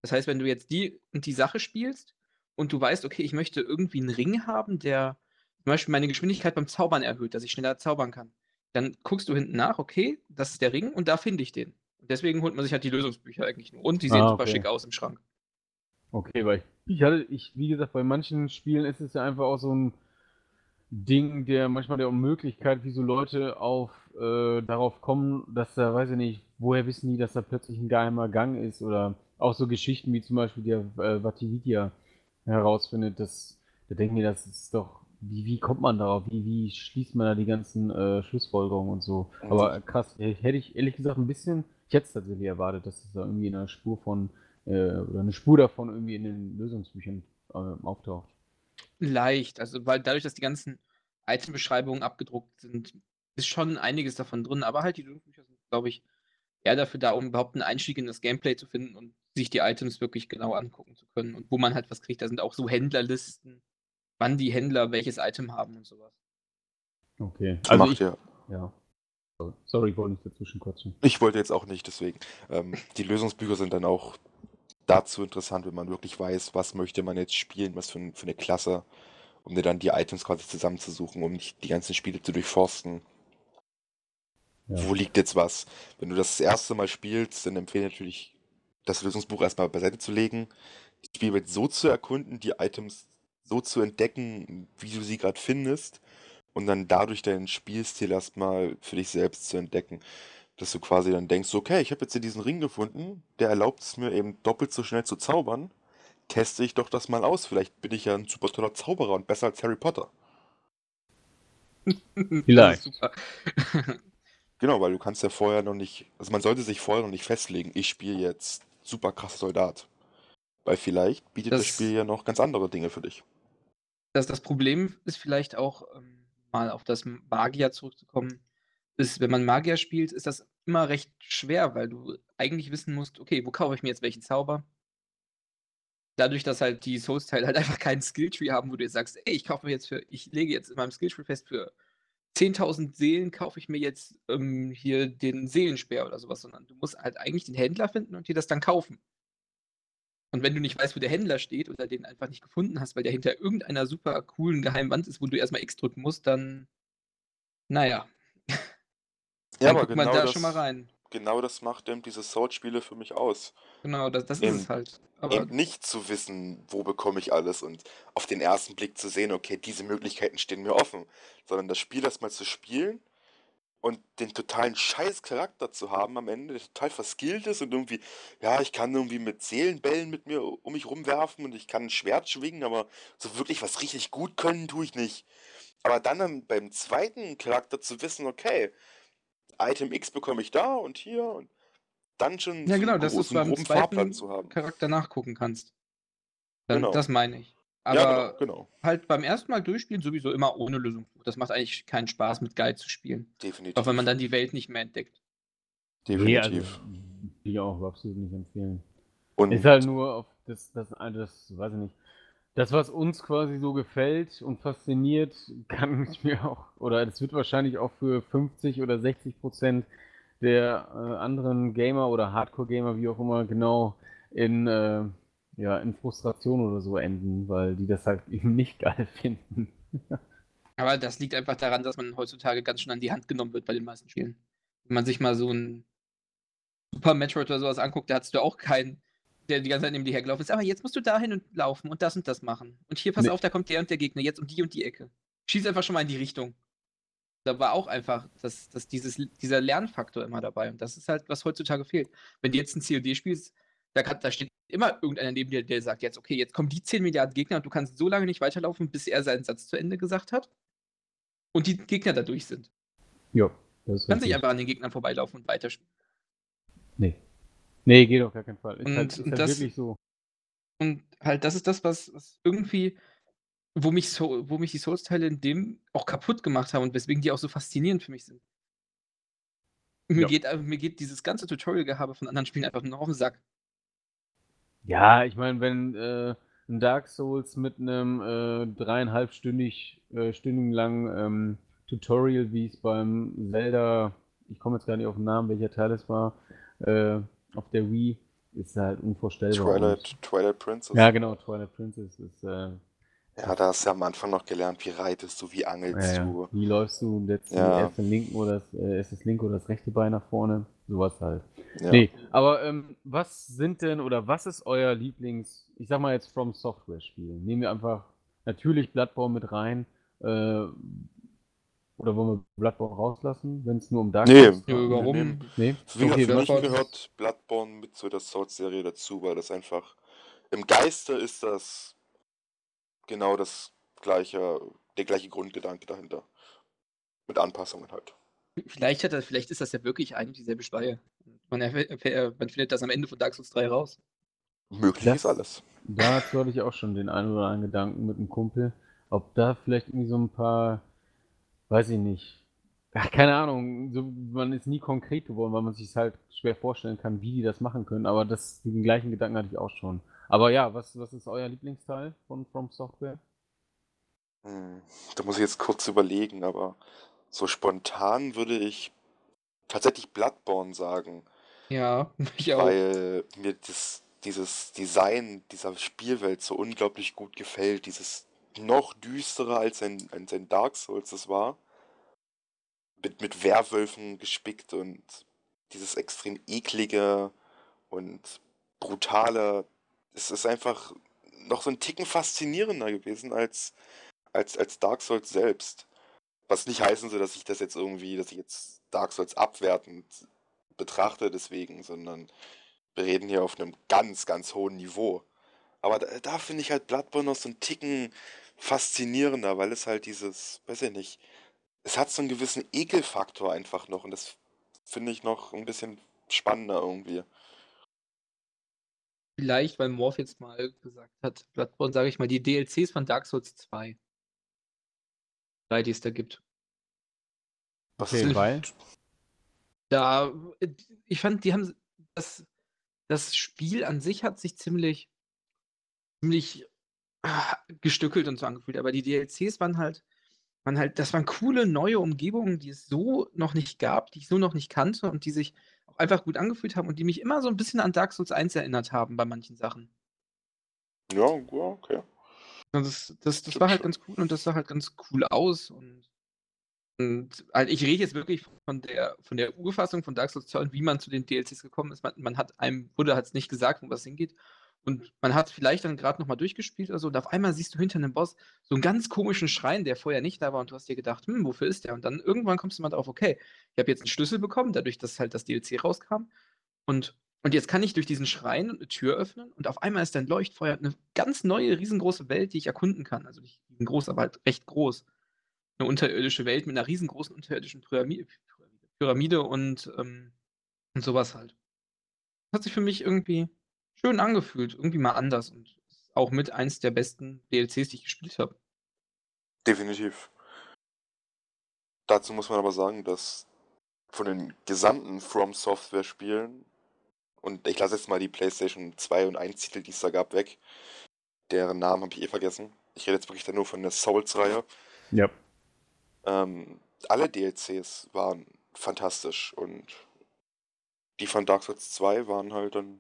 Das heißt, wenn du jetzt die und die Sache spielst und du weißt, okay, ich möchte irgendwie einen Ring haben, der zum Beispiel meine Geschwindigkeit beim Zaubern erhöht, dass ich schneller zaubern kann, dann guckst du hinten nach, okay, das ist der Ring und da finde ich den. Deswegen holt man sich halt die Lösungsbücher eigentlich nur. Und die sehen Ah, super okay. schick aus im Schrank. Okay, weil ich, ich hatte, ich, wie gesagt, bei manchen Spielen ist es ja einfach auch so ein Ding, der manchmal der Unmöglichkeit, wie so Leute auf äh, darauf kommen, dass da, weiß ich nicht, woher wissen die, dass da plötzlich ein geheimer Gang ist oder auch so Geschichten wie zum Beispiel der äh, Vatividia herausfindet, dass da denken die, das ist doch, wie, wie kommt man darauf, wie, wie schließt man da die ganzen äh, Schlussfolgerungen und so. Aber krass, hätte ich ehrlich gesagt ein bisschen, ich hätte es tatsächlich erwartet, dass es da irgendwie in einer Spur von äh, oder eine Spur davon irgendwie in den Lösungsbüchern äh, auftaucht. Leicht, also weil dadurch, dass die ganzen Itembeschreibungen abgedruckt sind, ist schon einiges davon drin, aber halt die Lösungsbücher sind, glaube ich, eher dafür da, um überhaupt einen Einstieg in das Gameplay zu finden und sich die Items wirklich genau angucken zu können und wo man halt was kriegt. Da sind auch so Händlerlisten, wann die Händler welches Item haben und sowas. Okay. Also macht ich, ja. ja. Sorry. Ich wollte nicht dazwischen quatschen. Ich wollte jetzt auch nicht, deswegen. Ähm, die Lösungsbücher sind dann auch dazu interessant, wenn man wirklich weiß, was möchte man jetzt spielen, was für, ein, für eine Klasse, um dir dann die Items quasi zusammenzusuchen, um nicht die ganzen Spiele zu durchforsten. Ja. Wo liegt jetzt was? Wenn du das, das erste Mal spielst, dann empfehle ich natürlich, das Lösungsbuch erstmal beiseite zu legen, die Spielwelt so zu erkunden, die Items so zu entdecken, wie du sie gerade findest, und dann dadurch deinen Spielstil erstmal für dich selbst zu entdecken. Dass du quasi dann denkst, okay, ich habe jetzt hier diesen Ring gefunden, der erlaubt es mir eben doppelt so schnell zu zaubern. Teste ich doch das mal aus. Vielleicht bin ich ja ein super toller Zauberer und besser als Harry Potter. Vielleicht. Genau, weil du kannst ja vorher noch nicht, also man sollte sich vorher noch nicht festlegen, ich spiele jetzt super krass Soldat. Weil vielleicht bietet das, Das- Spiel ja noch ganz andere Dinge für dich. das, das Problem ist vielleicht auch, ähm, mal auf das Magier zurückzukommen, ist, wenn man Magier spielt, ist das immer recht schwer, weil du eigentlich wissen musst, okay, wo kaufe ich mir jetzt welchen Zauber? Dadurch, dass halt die Souls-Teile halt einfach keinen Skilltree haben, wo du jetzt sagst, ey, ich kaufe mir jetzt für, ich lege jetzt in meinem Skilltree fest, für 10.000 Seelen kaufe ich mir jetzt ähm, hier den Seelenspeer oder sowas, sondern du musst halt eigentlich den Händler finden und dir das dann kaufen. Und wenn du nicht weißt, wo der Händler steht oder den einfach nicht gefunden hast, weil der hinter irgendeiner super coolen geheimen Wand ist, wo du erstmal X drücken musst, dann, naja, Ja, dann aber guckt man genau da das, schon mal rein. genau das macht eben diese Souls-Spiele für mich aus. Genau, das, das ist Eben- es halt. Aber Eben nicht zu wissen, wo bekomme ich alles und auf den ersten Blick zu sehen, okay, diese Möglichkeiten stehen mir offen, sondern das Spiel erstmal zu spielen und den totalen scheiß Charakter zu haben am Ende, der total verskillt ist und irgendwie, ja, ich kann irgendwie mit Seelenbällen mit mir um mich rumwerfen und ich kann ein Schwert schwingen, aber so wirklich was richtig gut können tue ich nicht. Aber dann beim zweiten Charakter zu wissen, okay, Item X bekomme ich da und hier und dann schon ja, so genau, einen dass du großen, beim zweiten zu haben. Charakter nachgucken kannst. Dann, Genau. Das meine ich. Ja, Aber genau, genau. halt beim ersten Mal durchspielen sowieso immer ohne Lösungsbuch. Das macht eigentlich keinen Spaß, mit Guide zu spielen. Definitiv. Auch wenn man dann die Welt nicht mehr entdeckt. Nee, also, Definitiv. ich auch absolut nicht empfehlen. Und Ist halt nur auf das, das, das, weiß ich nicht. Das, was uns quasi so gefällt und fasziniert, kann ich mir auch, oder das wird wahrscheinlich auch für 50 oder 60 Prozent der äh, anderen Gamer oder Hardcore-Gamer, wie auch immer, genau in, äh, ja, in Frustration oder so enden, weil die das halt eben nicht geil finden. Aber das liegt einfach daran, dass man heutzutage ganz schön an die Hand genommen wird bei den meisten Spielen. Wenn man sich mal so ein Super Metroid oder sowas anguckt, da hattest du auch keinen, der die ganze Zeit neben dir hergelaufen ist. Aber jetzt musst du dahin und laufen und das und das machen. Und hier, pass Nee. auf, da kommt der und der Gegner, jetzt um die und die Ecke. Schieß einfach schon mal in die Richtung. Da war auch einfach das, das, dieses, dieser Lernfaktor immer dabei. Und das ist halt, was heutzutage fehlt. Wenn du jetzt ein COD spielst, da, kann, da steht immer irgendeiner neben dir, der sagt jetzt, okay, jetzt kommen die 10 Milliarden Gegner und du kannst so lange nicht weiterlaufen, bis er seinen Satz zu Ende gesagt hat. Und die Gegner da durch sind. Ja, das Du kannst nicht einfach an den Gegnern vorbeilaufen und weiterspielen. Nee. Nee, geht auf gar keinen Fall. Ist Und halt, ist halt das- wirklich so. Und halt, das ist das, was, was irgendwie, wo mich, so, wo mich die Souls-Teile in dem auch kaputt gemacht haben und weswegen die auch so faszinierend für mich sind. Mir, Ja. geht, mir geht dieses ganze Tutorial-Gehabe von anderen Spielen einfach nur auf den Sack. Ja, ich meine, wenn äh, ein Dark Souls mit einem äh, dreieinhalbstündig äh, stündigen langen ähm, Tutorial, wie es beim Zelda, ich komme jetzt gar nicht auf den Namen, welcher Teil es war, äh, auf der Wii, ist halt unvorstellbar. Twilight, Twilight Princess. Ja, genau, Twilight Princess ist, äh, Ja, da hast du ja am Anfang noch gelernt, wie reitest du, wie angelst ja, ja. du. wie läufst du jetzt Ja. erst, den linken oder das, äh, erst das linke oder das rechte Bein nach vorne, sowas halt. Ja. Nee, aber ähm, was sind denn oder was ist euer Lieblings, ich sag mal jetzt From Software Spiel? Nehmen wir einfach natürlich Bloodborne mit rein. Äh, oder wollen wir Bloodborne rauslassen, wenn es nur um Dark Nee. Geht? warum? nee. Wie gesagt, Okay, für mich gehört Bloodborne mit zu der Souls-Serie dazu, weil das einfach im Geiste ist das genau das gleiche, der gleiche Grundgedanke dahinter. Mit Anpassungen halt. Vielleicht, hat das, vielleicht ist das ja wirklich und dieselbe Speie. Man, erfährt- erfährt- man findet das am Ende von Dark Souls 3 raus. Möglich Das- ist alles. Dazu hatte ich auch schon den einen oder anderen Gedanken mit einem Kumpel, ob da vielleicht irgendwie so ein paar, weiß ich nicht, Ach, keine Ahnung, so, man ist nie konkret geworden, weil man sich halt schwer vorstellen kann, wie die das machen können. Aber das, den gleichen Gedanken hatte ich auch schon. Aber ja, was, was ist euer Lieblingsteil von From Software? Hm, da muss ich jetzt kurz überlegen, aber so spontan würde ich tatsächlich Bloodborne sagen. Ja, ich auch. Weil mir das, dieses Design dieser Spielwelt so unglaublich gut gefällt. Dieses noch düsterer als ein, als ein Dark Souls es war mit, mit Werwölfen gespickt und dieses extrem eklige und brutale, es ist einfach noch so ein Ticken faszinierender gewesen als, als, als Dark Souls selbst. Was nicht heißen soll, dass ich das jetzt irgendwie, dass ich jetzt Dark Souls abwertend betrachte deswegen, sondern wir reden hier auf einem ganz, ganz hohen Niveau. Aber da, da finde ich halt Bloodborne noch so einen Ticken faszinierender, weil es halt dieses, weiß ich nicht, es hat so einen gewissen Ekelfaktor einfach noch und das finde ich noch ein bisschen spannender irgendwie. Vielleicht, weil Morph jetzt mal gesagt hat, Bloodborne, sage ich mal, die DLCs von Dark Souls 2. Die es da gibt. Was okay, ist weil? Da, ich fand, die haben das, das Spiel an sich hat sich ziemlich, ziemlich ah, gestückelt und so angefühlt, aber die DLCs waren halt, man halt, das waren coole neue Umgebungen, die es so noch nicht gab, die ich so noch nicht kannte und die sich auch einfach gut angefühlt haben und die mich immer so ein bisschen an Dark Souls 1 erinnert haben bei manchen Sachen. Ja, okay. Das, das, das war halt ganz cool und das sah halt ganz cool aus und, und halt, ich rede jetzt wirklich von der, von der Urfassung von Dark Souls 2 und wie man zu den DLCs gekommen ist. Man, man hat einem, wurde halt nicht gesagt, wo was hingeht. Und man hat vielleicht dann gerade nochmal durchgespielt oder so, und auf einmal siehst du hinter einem Boss so einen ganz komischen Schrein, der vorher nicht da war, und du hast dir gedacht, hm, wofür ist der? Und dann irgendwann kommst du mal drauf, okay, ich habe jetzt einen Schlüssel bekommen, dadurch, dass halt das DLC rauskam. Und, und jetzt kann ich durch diesen Schrein eine Tür öffnen und auf einmal ist ein Leuchtfeuer eine ganz neue, riesengroße Welt, die ich erkunden kann. Also nicht riesengroß, aber halt recht groß. Eine unterirdische Welt mit einer riesengroßen unterirdischen Pyramide, Pyramide und, ähm, und sowas halt. Hat sich für mich irgendwie schön angefühlt, irgendwie mal anders und auch mit eins der besten DLCs, die ich gespielt habe. Definitiv. Dazu muss man aber sagen, dass von den gesamten From Software Spielen und ich lasse jetzt mal die PlayStation 2 und 1 Titel, die es da gab, weg. Deren Namen habe ich eh vergessen. Ich rede jetzt wirklich nur von der Souls-Reihe. Ja. Ähm, alle DLCs waren fantastisch und die von Dark Souls 2 waren halt dann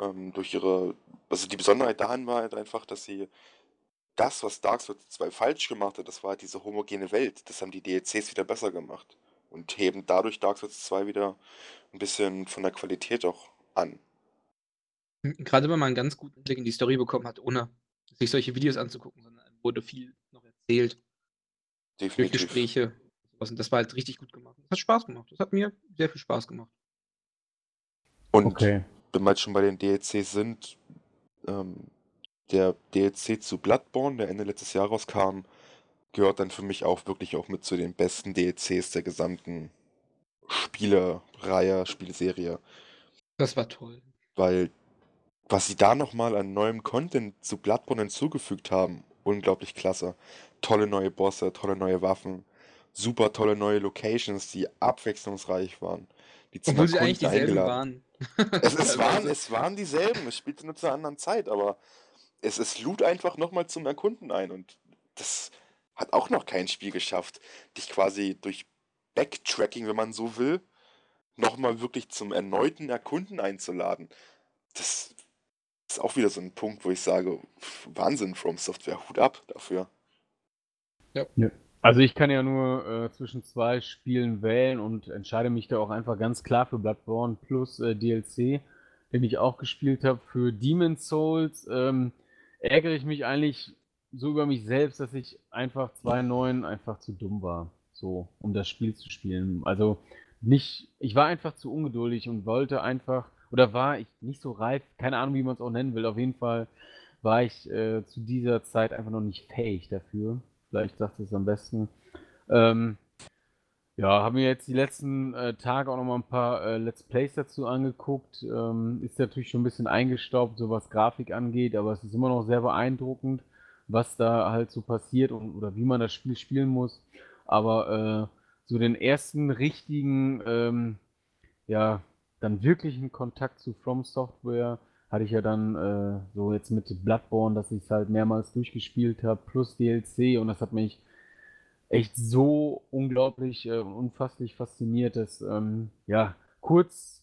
ähm, durch ihre also die Besonderheit daran war halt einfach, dass sie das, was Dark Souls 2 falsch gemacht hat, das war halt diese homogene Welt. Das haben die DLCs wieder besser gemacht und heben dadurch Dark Souls 2 wieder ein bisschen von der Qualität auch an. Gerade wenn man einen ganz guten Blick in die Story bekommen hat, ohne sich solche Videos anzugucken, sondern wurde viel noch erzählt. Definitiv. Durch Gespräche. Und das war halt richtig gut gemacht. Das hat Spaß gemacht. Das hat mir sehr viel Spaß gemacht. Und okay wenn wir jetzt schon bei den DLCs sind, ähm, der DLC zu Bloodborne, der Ende letztes Jahres rauskam, gehört dann für mich auch wirklich auch mit zu den besten DLCs der gesamten Spielereihe, Spielserie. Das war toll. Weil was sie da nochmal an neuem Content zu Bloodborne hinzugefügt haben, unglaublich klasse. Tolle neue Bosse, tolle neue Waffen, super tolle neue Locations, die abwechslungsreich waren. Die Obwohl sie eigentlich dieselben waren. Es, es, waren, es waren dieselben, es spielte nur zu einer anderen Zeit, aber es, es lud einfach nochmal zum Erkunden ein und das hat auch noch kein Spiel geschafft, dich quasi durch Backtracking, wenn man so will, nochmal wirklich zum erneuten Erkunden einzuladen. Das ist auch wieder so ein Punkt, wo ich sage, Wahnsinn, From Software, Hut ab dafür. Ja. ja. Also ich kann ja nur äh, zwischen zwei Spielen wählen und entscheide mich da auch einfach ganz klar für Bloodborne plus äh, DLC, den ich auch gespielt habe. Für Demon's Souls ähm, ärgere ich mich eigentlich so über mich selbst, dass ich einfach 2.9 einfach zu dumm war, so um das Spiel zu spielen. Also nicht, ich war einfach zu ungeduldig und wollte einfach, oder war ich nicht so reif, keine Ahnung, wie man es auch nennen will. Auf jeden Fall war ich äh, zu dieser Zeit einfach noch nicht fähig dafür. Vielleicht sagt es am besten. Ähm, ja, haben wir jetzt die letzten äh, Tage auch noch mal ein paar äh, Let's Plays dazu angeguckt. Ähm, ist natürlich schon ein bisschen eingestaubt, so was Grafik angeht, aber es ist immer noch sehr beeindruckend, was da halt so passiert und oder wie man das Spiel spielen muss. Aber so den ersten richtigen, ähm, ja, dann wirklichen Kontakt zu From Software hatte ich ja dann äh, so jetzt mit Bloodborne, dass ich es halt mehrmals durchgespielt habe, plus DLC und das hat mich echt so unglaublich, äh, unfasslich fasziniert, dass, ähm, ja, kurz,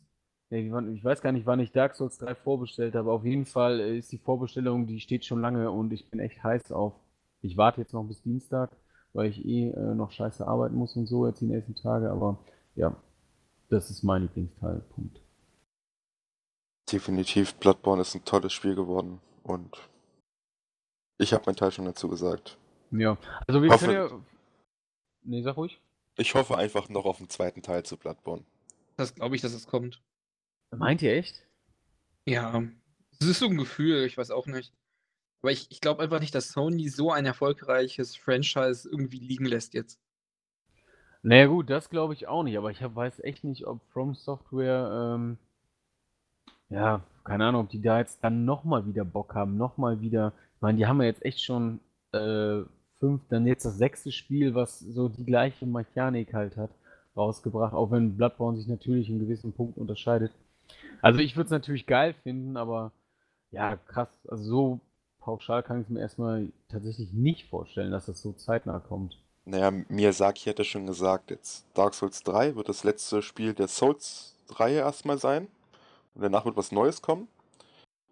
ich weiß gar nicht, wann ich Dark Souls 3 vorbestellt habe, auf jeden Fall ist die Vorbestellung, die steht schon lange und ich bin echt heiß auf. Ich warte jetzt noch bis Dienstag, weil ich eh äh, noch scheiße arbeiten muss und so jetzt die nächsten Tage, aber ja, das ist mein Lieblingsteil. Punkt. Definitiv, Bloodborne ist ein tolles Spiel geworden und ich habe meinen Teil schon dazu gesagt. Ja, also wir Hoffe- können ja. Nee, sag ruhig. Ich hoffe einfach noch auf den zweiten Teil zu Bloodborne. Das glaube ich, dass es kommt. Meint ihr echt? Ja, es ist so ein Gefühl, ich weiß auch nicht. Aber ich, ich glaube einfach nicht, dass Sony so ein erfolgreiches Franchise irgendwie liegen lässt jetzt. Naja gut, das glaube ich auch nicht, aber ich hab, weiß echt nicht, ob From Software, ähm, ja, keine Ahnung, ob die da jetzt dann nochmal wieder Bock haben, nochmal wieder, ich meine, die haben ja jetzt echt schon äh, fünf, dann jetzt das sechste Spiel, was so die gleiche Mechanik halt hat, rausgebracht, auch wenn Bloodborne sich natürlich in gewissen Punkten unterscheidet. Also ich würde es natürlich geil finden, aber ja, krass, also so pauschal kann ich es mir erstmal tatsächlich nicht vorstellen, dass das so zeitnah kommt. Naja, Miyazaki hätte schon gesagt, jetzt Dark Souls 3 wird das letzte Spiel der Souls-Reihe erstmal sein. Und danach wird was Neues kommen.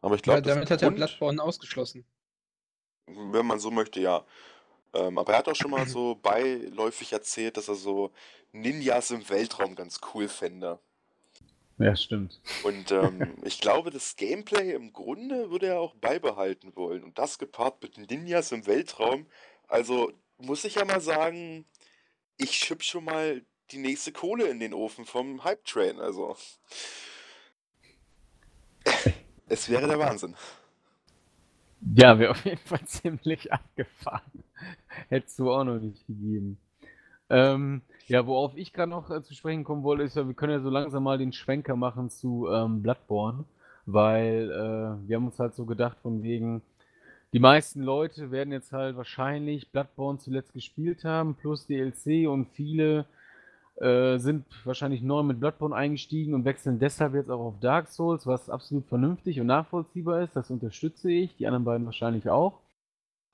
Aber ich glaube, Ja, damit hat er Bloodborne ausgeschlossen. wenn man so möchte, ja. Ähm, aber er hat auch schon mal so beiläufig erzählt, dass er so Ninjas im Weltraum ganz cool fände. Ja, stimmt. Und ähm, ich glaube, das Gameplay im Grunde würde er auch beibehalten wollen. Und das gepaart mit Ninjas im Weltraum. Also muss ich ja mal sagen, ich schieb schon mal die nächste Kohle in den Ofen vom Hype Train. Also es wäre der Wahnsinn. Ja, wäre auf jeden Fall ziemlich abgefahren. Hättest du auch noch nicht gegeben. Ähm, ja, worauf ich gerade noch äh, zu sprechen kommen wollte, ist ja, wir können ja so langsam mal den Schwenker machen zu ähm, Bloodborne, weil äh, wir haben uns halt so gedacht, von wegen, die meisten Leute werden jetzt halt wahrscheinlich Bloodborne zuletzt gespielt haben, plus DLC und viele äh, sind wahrscheinlich neu mit Bloodborne eingestiegen und wechseln deshalb jetzt auch auf Dark Souls, was absolut vernünftig und nachvollziehbar ist. Das unterstütze ich, die anderen beiden wahrscheinlich auch.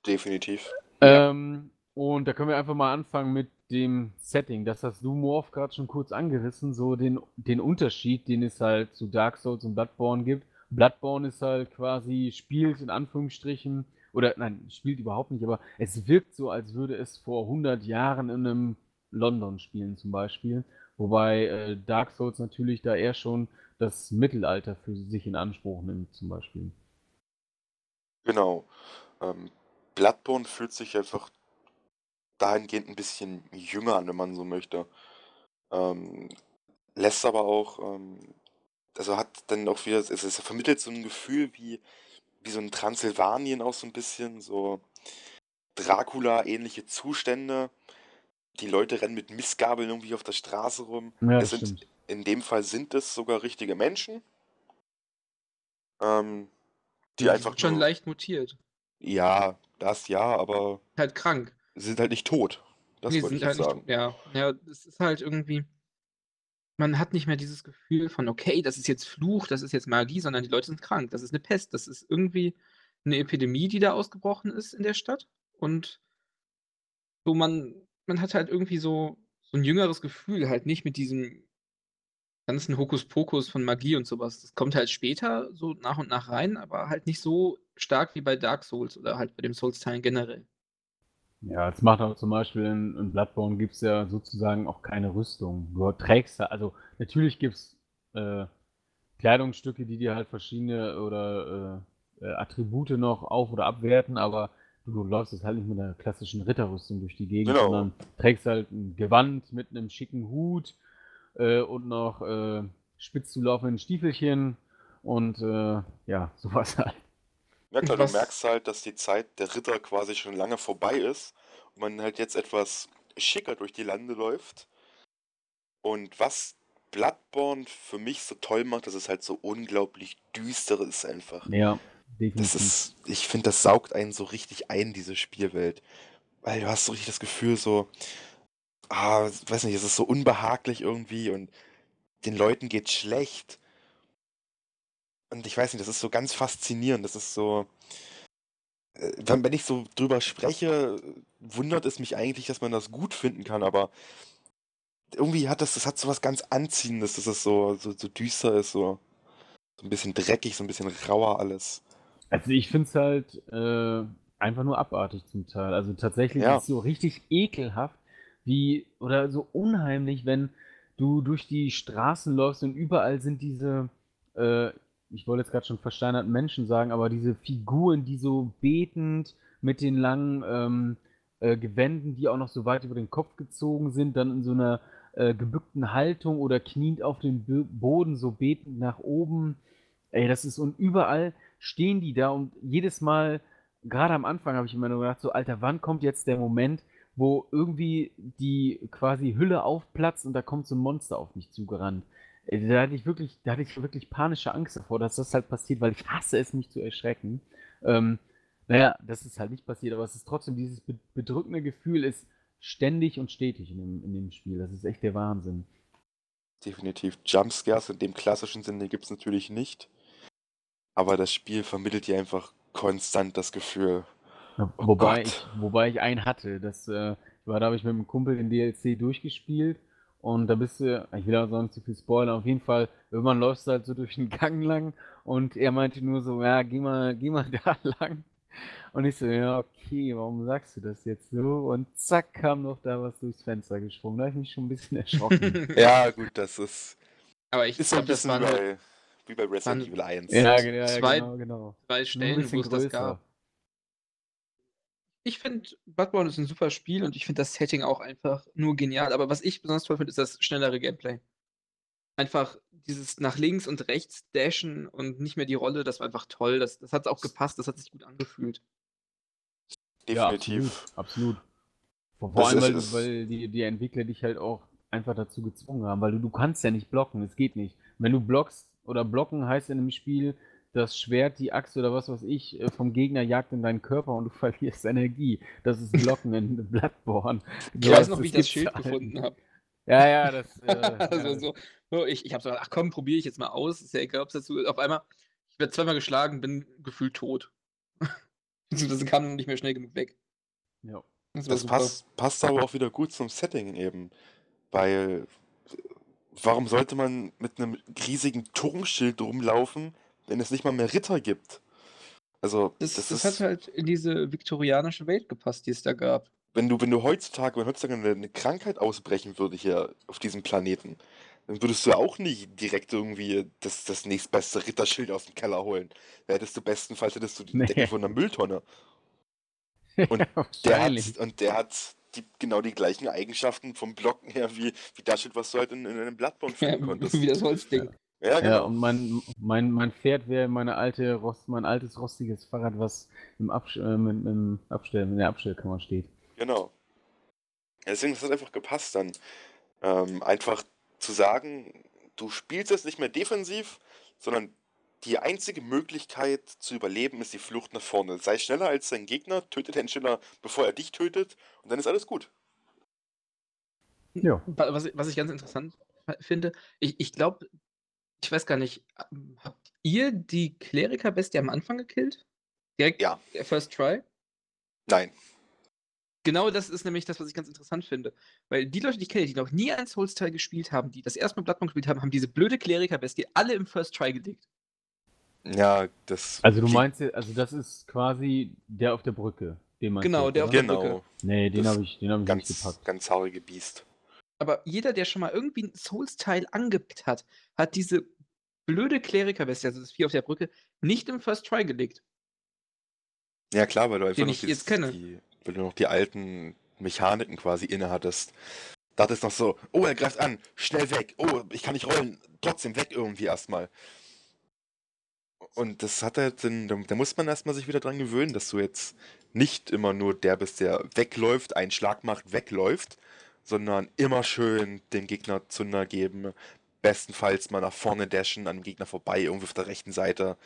Definitiv. Ähm, und da können wir einfach mal anfangen mit dem Setting. Das hast du, Morph, gerade schon kurz angerissen, so den, den Unterschied, den es halt zu Dark Souls und Bloodborne gibt. Bloodborne ist halt quasi, spielt in Anführungsstrichen, oder nein, spielt überhaupt nicht, aber es wirkt so, als würde es vor 100 Jahren in einem London spielen zum Beispiel. Wobei äh, Dark Souls natürlich da eher schon das Mittelalter für sich in Anspruch nimmt zum Beispiel. Genau. Ähm, Bloodborne fühlt sich einfach dahingehend ein bisschen jünger wenn man so möchte. Ähm, lässt aber auch, ähm, also hat dann auch wieder, es, es vermittelt so ein Gefühl wie, wie so ein Transsilvanien auch so ein bisschen, so Dracula-ähnliche Zustände. Die Leute rennen mit Missgabeln irgendwie auf der Straße rum. Ja, es das sind, stimmt. in dem Fall sind es sogar richtige Menschen, ähm, die einfach schon nur, leicht mutiert. ja, das ja, aber Halt krank. Sie sind halt nicht tot. Das Nee, wollte ich halt sagen. nicht, ja, ja, es ist halt irgendwie. Man hat nicht mehr dieses Gefühl von, okay, das ist jetzt Fluch, das ist jetzt Magie, sondern die Leute sind krank. Das ist eine Pest, das ist irgendwie eine Epidemie, die da ausgebrochen ist in der Stadt. Und so, man, man hat halt irgendwie so, so ein jüngeres Gefühl, halt nicht mit diesem ganzen Hokuspokus von Magie und sowas. Das kommt halt später so nach und nach rein, aber halt nicht so stark wie bei Dark Souls oder halt bei dem Souls-Teilen generell. Ja, das macht auch zum Beispiel in, in Bloodborne gibt es ja sozusagen auch keine Rüstung. Du trägst da, also natürlich gibt es äh, Kleidungsstücke, die dir halt verschiedene oder äh, äh, Attribute noch auf- oder abwerten, aber du, du läufst jetzt halt nicht mit einer klassischen Ritterrüstung durch die Gegend, Genau. sondern trägst halt ein Gewand mit einem schicken Hut äh, und noch äh, spitz zu laufenden Stiefelchen und äh, ja, sowas halt. Ja klar, Was- du merkst halt, dass die Zeit der Ritter quasi schon lange vorbei ist und man halt jetzt etwas schicker durch die Lande läuft. Und was Bloodborne für mich so toll macht, dass es halt so unglaublich düster ist einfach. Ja, definitiv. Das ist, ich finde, das saugt einen so richtig ein, diese Spielwelt. Weil du hast so richtig das Gefühl, so, ah, weiß nicht, es ist so unbehaglich irgendwie und den Leuten geht's schlecht. Und ich weiß nicht, das ist so ganz faszinierend. Das ist so. äh, Wenn, wenn ich so drüber spreche, wundert es mich eigentlich, dass man das gut finden kann, aber irgendwie hat das, das hat so was ganz Anziehendes, dass es so, so, so düster ist, so, so ein bisschen dreckig, so ein bisschen rauer alles. Also ich finde es halt äh, einfach nur abartig zum Teil. Also tatsächlich Ja. ist es so richtig ekelhaft, wie, oder so unheimlich, wenn du durch die Straßen läufst und überall sind diese, äh, ich wollte jetzt gerade schon versteinerten Menschen sagen, aber diese Figuren, die so betend mit den langen ähm, äh, Gewänden, die auch noch so weit über den Kopf gezogen sind, dann in so einer äh, gebückten Haltung oder kniend auf dem Boden, so betend nach oben. Ey, das ist und überall stehen die da und jedes Mal, gerade am Anfang habe ich immer nur gedacht, so, Alter, wann kommt jetzt der Moment, wo irgendwie die quasi Hülle aufplatzt und da kommt so ein Monster auf mich zugerannt. Ey, Da hatte ich wirklich, da hatte ich wirklich panische Angst davor, dass das halt passiert, weil ich hasse es, mich zu erschrecken. Ähm, naja, das ist halt nicht passiert, aber es ist trotzdem dieses be- bedrückende Gefühl ist ständig und stetig in dem, in dem Spiel. Das ist echt der Wahnsinn. Definitiv. Jumpscares in dem klassischen Sinne gibt es natürlich nicht. Aber das Spiel vermittelt dir einfach konstant das Gefühl. Ja, Oh wobei, ich, wobei ich einen hatte. Das äh, war, da habe ich mit einem Kumpel den DLC durchgespielt. Und da bist du, ich will auch nicht zu viel spoilern, auf jeden Fall, irgendwann läufst du halt so durch den Gang lang und er meinte nur so, ja, geh mal, geh mal da lang. Und ich so, ja, okay, warum sagst du das jetzt so? Und zack, kam noch da was durchs Fenster gesprungen. Da habe ich mich schon ein bisschen erschrocken. Ja, gut, das ist, Aber ich glaube, das bisschen waren wie bei, Resident Evil 1. ja, ge- ja, Zwei- genau, genau. zwei Stellen, wo es das gab. Ich finde, Bloodborne ist ein super Spiel und ich finde das Setting auch einfach nur genial. Aber was ich besonders toll finde, ist das schnellere Gameplay. Einfach dieses nach links und rechts dashen und nicht mehr die Rolle, das war einfach toll. Das, das hat auch gepasst, das hat sich gut angefühlt. Definitiv. Ja, absolut. absolut. Vor, allem, ist- weil, weil die, die Entwickler dich halt auch einfach dazu gezwungen haben, weil du, du kannst ja nicht blocken, es geht nicht. Wenn du blockst oder blocken heißt in einem Spiel, das Schwert, die Axt oder was weiß ich äh, vom Gegner jagt in deinen Körper und du verlierst Energie. Das ist Blocken in Bloodborne. Ich weiß noch, wie ich das Schild gefunden habe. Ja, ja, das. Äh, also ja, so, so, ich ich habe so gedacht, ach komm, probiere ich jetzt mal aus. Ist ja egal, ob es dazu. Auf einmal, ich werde zweimal geschlagen, bin gefühlt tot. Beziehungsweise kam nicht mehr schnell genug weg. ja. Das Das passt, passt aber auch wieder gut zum Setting eben. Weil, warum sollte man mit einem riesigen Turmschild rumlaufen, wenn es nicht mal mehr Ritter gibt? Also, Das, das, das, ist, hat halt in diese viktorianische Welt gepasst, die es da gab. wenn du, wenn du heutzutage, wenn heutzutage eine, eine Krankheit ausbrechen würde hier auf diesem Planeten, dann würdest du auch nicht direkt irgendwie das, das nächstbeste Ritterschild aus dem Keller holen. Da hättest du bestenfalls hättest du die Nee. Decke von einer Mülltonne. Und Der hat, und der hat die, genau die gleichen Eigenschaften vom Blocken her wie, wie das Schild, was du halt in, in einem Ja, finden konntest. wie das Holzding. Ja, Ja, genau. und mein, mein, mein Pferd wäre meine alte Rost, mein altes rostiges Fahrrad, was im, Absch äh, mit, im Abstell, in der Abstellkammer steht. Genau. Ja, deswegen das hat einfach gepasst dann. Ähm, einfach zu sagen, du spielst jetzt nicht mehr defensiv, sondern die einzige Möglichkeit zu überleben ist die Flucht nach vorne. Sei schneller als dein Gegner, töte den schneller, bevor er dich tötet und dann ist alles gut. Ja. Wa- Was, was ich ganz interessant finde, ich, ich glaube, ich weiß gar nicht, habt ihr die Kleriker-Bestie am Anfang gekillt? Direkt Ja. der First Try? Nein. Genau das ist nämlich das, was ich ganz interessant finde. Weil die Leute, die ich kenne, die noch nie einen Souls-Teil gespielt haben, die das erste Mal Bloodborne gespielt haben, haben diese blöde Kleriker-Bestie alle im First Try gelegt. Ja, das. Also du meinst, also das ist quasi der auf der Brücke, den meinst Genau, du, der auf der Brücke. Genau. Nee, den habe ich, den hab ich nicht Ganz, gepackt. ganz haarige Biest. Aber jeder, der schon mal irgendwie ein Souls-Teil angepickt hat, hat diese blöde Kleriker-Bestie, also das Vieh auf der Brücke, nicht im First Try gelegt. Ja klar, weil du einfach noch kenne. Die, weil du noch die alten Mechaniken quasi innehattest. Da ist noch so, oh, er greift an, schnell weg, oh, ich kann nicht rollen, trotzdem weg irgendwie erstmal. Und das hat halt, den, da, da muss man erstmal sich wieder dran gewöhnen, dass du jetzt nicht immer nur der bist, der wegläuft, einen Schlag macht, wegläuft, sondern immer schön dem Gegner Zunder geben, bestenfalls mal nach vorne dashen, an dem Gegner vorbei, irgendwie auf der rechten Seite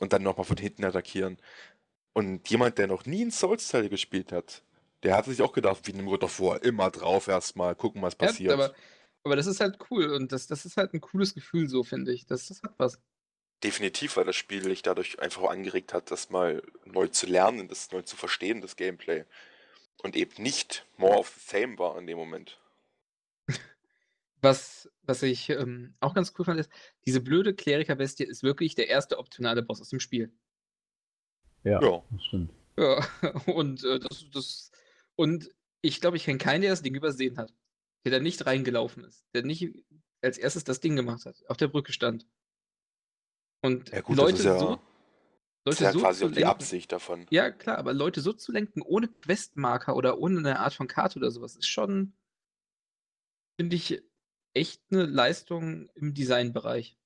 und dann nochmal von hinten attackieren. Und jemand, der noch nie einen Souls-Teil gespielt hat, Der hat sich auch gedacht, wie in God of War, immer drauf erstmal, gucken, was Ja, passiert. aber, aber das ist halt cool und das, das ist halt ein cooles Gefühl, so finde ich. Das, das hat was. Definitiv, weil das Spiel dich dadurch einfach auch angeregt hat, das mal neu zu lernen, das neu zu verstehen, das Gameplay. Und eben nicht more of the same war in dem Moment. Was, was ich ähm, auch ganz cool fand, ist, diese blöde Kleriker-Bestie ist wirklich der erste optionale Boss aus dem Spiel. Ja, Ja. das stimmt. Ja, und äh, das, das, und ich glaube, ich kenne keinen, der das Ding übersehen hat. Der da nicht reingelaufen ist. Der nicht als erstes das Ding gemacht hat, auf der Brücke stand. Und Ja gut, Leute ja, so, das ist Leute ja so quasi zu auch die lenken. Absicht davon. Ja, klar, aber Leute so zu lenken, ohne Questmarker oder ohne eine Art von Karte oder sowas, ist schon, finde ich, echt eine Leistung im Designbereich.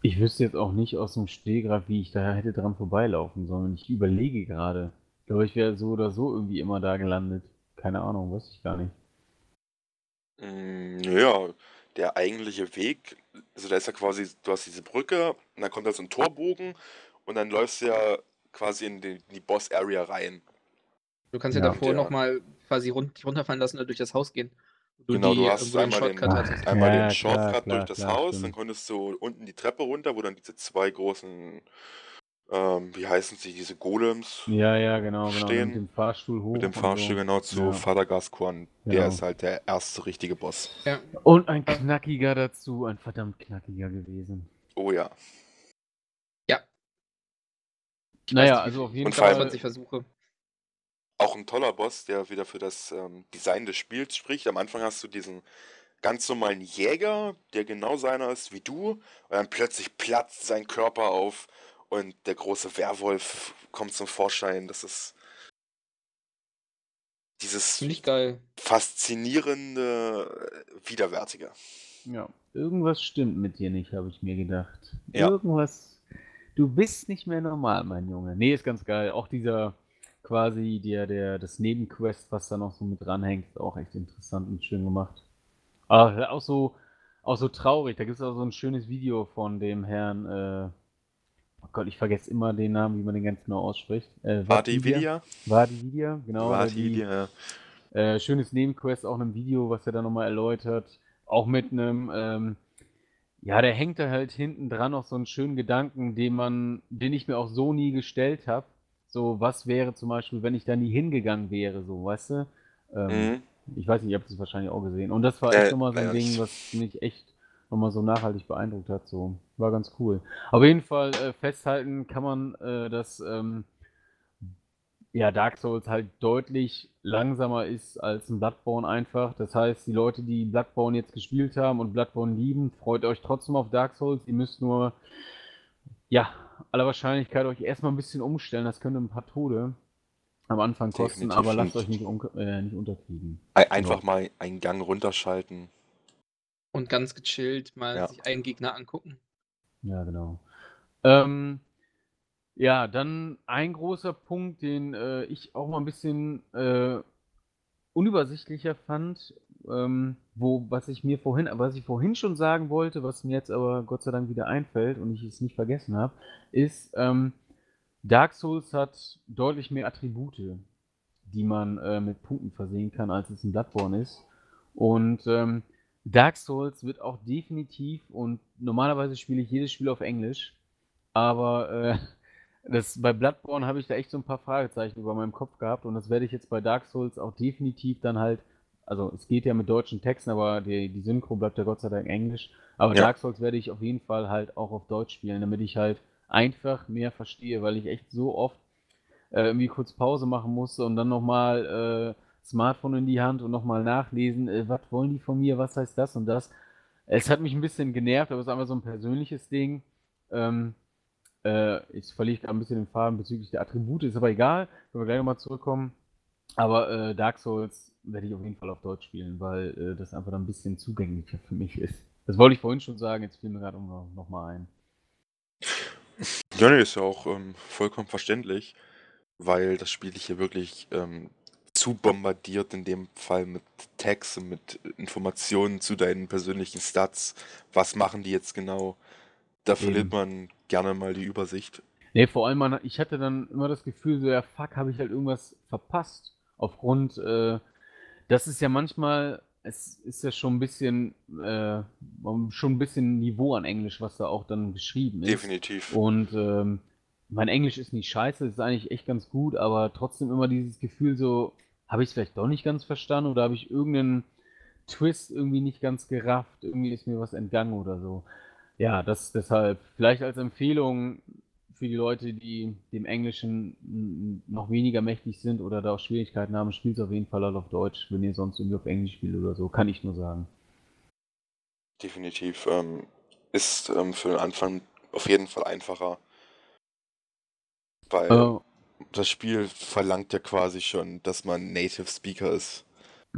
Ich wüsste jetzt auch nicht aus dem Stehgreif, wie ich da hätte dran vorbeilaufen sollen. Ich überlege gerade. Ich glaube, ich wäre so oder so irgendwie immer da gelandet. Keine Ahnung, weiß ich gar nicht. Mm, Ja, der eigentliche Weg, also da ist ja quasi, du hast diese Brücke und dann kommt da so ein Torbogen und dann läufst du ja quasi in die, in die Boss-Area rein. Du kannst ja, Ja. davor Ja. nochmal quasi rund, dich runterfallen lassen oder durch das Haus gehen. wo Genau, du die, hast du den einmal den- Shortcut hattest. Einmal Ja, den klar, Shortcut klar, durch das klar, Haus, dann konntest du unten die Treppe runter, wo dann diese zwei großen, ähm, wie heißen sie, diese Golems Ja, ja, genau, genau. Stehen Mit dem Fahrstuhl hoch. mit dem Fahrstuhl so. genau zu Ja. Vater Gascoigne. Der Genau. ist halt der erste richtige Boss. Ja. Und ein knackiger dazu, ein verdammt knackiger gewesen. Oh ja. Ich Naja, nicht, also auf jeden allem- 20 Versuche. Auch ein toller Boss, der wieder für das ähm, Design des Spiels spricht. Am Anfang hast du diesen ganz normalen Jäger, der genau seiner ist wie du, und dann plötzlich platzt sein Körper auf und der große Werwolf kommt zum Vorschein. Das ist dieses Finde ich geil. faszinierende, widerwärtige. Ja, irgendwas stimmt mit dir nicht, habe ich mir gedacht. Ja. Irgendwas. Du bist nicht mehr normal, mein Junge. Nee, ist ganz geil. Auch dieser quasi der, der, das Nebenquest, was da noch so mit dranhängt, ist auch echt interessant und schön gemacht. Aber auch so, auch so traurig. Da gibt es auch so ein schönes Video von dem Herrn, äh, oh Gott, ich vergesse immer den Namen, wie man den ganz genau ausspricht. Äh, Vati Vidya? Vadi Vidya, genau. die- Vidya. äh, schönes Nebenquest, auch in einem Video, was er da nochmal erläutert. Auch mit einem, ähm, ja, der hängt da halt hinten dran noch so einen schönen Gedanken, den man, den ich mir auch so nie gestellt habe. So, was wäre zum Beispiel, wenn ich da nie hingegangen wäre, so, weißt du? Ähm, Mhm. Ich weiß nicht, ihr habt es wahrscheinlich auch gesehen. Und das war Äh, echt nochmal so ein leider Ding, was mich echt nochmal so nachhaltig beeindruckt hat. So, war ganz cool. Auf jeden Fall äh, festhalten kann man, äh, dass ähm, ja, Dark Souls halt deutlich langsamer ist als ein Bloodborne einfach. Das heißt, die Leute, die Bloodborne jetzt gespielt haben und Bloodborne lieben, freut euch trotzdem auf Dark Souls. Ihr müsst nur, ja, aller Wahrscheinlichkeit euch erstmal ein bisschen umstellen. Das könnte ein paar Tode am Anfang kosten, Definitiv aber lasst euch nicht, un äh, nicht unterkriegen. Ein- Einfach mal einen Gang runterschalten. Und ganz gechillt mal Ja. sich einen Gegner angucken. Ja, genau. Ähm, ja, dann ein großer Punkt, den äh, ich auch mal ein bisschen äh, unübersichtlicher fand, ähm, wo, was ich mir vorhin, was ich vorhin schon sagen wollte, was mir jetzt aber Gott sei Dank wieder einfällt und ich es nicht vergessen habe, ist, ähm, Dark Souls hat deutlich mehr Attribute, die man äh, mit Punkten versehen kann, als es in Bloodborne ist. Und ähm, Dark Souls wird auch definitiv und normalerweise spiele ich jedes Spiel auf Englisch, aber äh, das, bei Bloodborne habe ich da echt so ein paar Fragezeichen über meinem Kopf gehabt und das werde ich jetzt bei Dark Souls auch definitiv dann halt, also es geht ja mit deutschen Texten, aber die, die Synchro bleibt ja Gott sei Dank Englisch, aber Ja. Dark Souls werde ich auf jeden Fall halt auch auf Deutsch spielen, damit ich halt einfach mehr verstehe, weil ich echt so oft äh, irgendwie kurz Pause machen musste und dann nochmal äh, Smartphone in die Hand und nochmal nachlesen, äh, was wollen die von mir, was heißt das und das. Es hat mich ein bisschen genervt, aber es ist einfach so ein persönliches Ding. Ähm, äh, ich verliere gerade ein bisschen den Faden bezüglich der Attribute, ist aber egal, können wir gleich nochmal zurückkommen. Aber äh, Dark Souls werde ich auf jeden Fall auf Deutsch spielen, weil äh, das einfach dann ein bisschen zugänglicher für mich ist. Das wollte ich vorhin schon sagen, jetzt fiel mir gerade noch, noch mal ein. Ja, nee, ist ja auch ähm, vollkommen verständlich, weil das Spiel dich hier wirklich ähm, zu bombardiert, in dem Fall mit Tags und mit Informationen zu deinen persönlichen Stats. Was machen die jetzt genau? Da verliert Eben. man gerne mal die Übersicht. Nee, vor allem, man, ich hatte dann immer das Gefühl, so, ja, fuck, habe ich halt irgendwas verpasst. aufgrund, äh, das ist ja manchmal, es ist ja schon ein bisschen, äh, schon ein bisschen Niveau an Englisch, was da auch dann geschrieben ist. Definitiv. Und ähm, mein Englisch ist nicht scheiße, ist eigentlich echt ganz gut, aber trotzdem immer dieses Gefühl so, habe ich es vielleicht doch nicht ganz verstanden oder habe ich irgendeinen Twist irgendwie nicht ganz gerafft, irgendwie ist mir was entgangen oder so. Ja, das deshalb vielleicht als Empfehlung für die Leute, die dem Englischen noch weniger mächtig sind oder da auch Schwierigkeiten haben, spielt es auf jeden Fall halt auf Deutsch, wenn ihr sonst irgendwie auf Englisch spielt oder so, kann ich nur sagen. Definitiv. Ähm, ist ähm, für den Anfang auf jeden Fall einfacher. Weil äh, das Spiel verlangt ja quasi schon, dass man Native Speaker ist.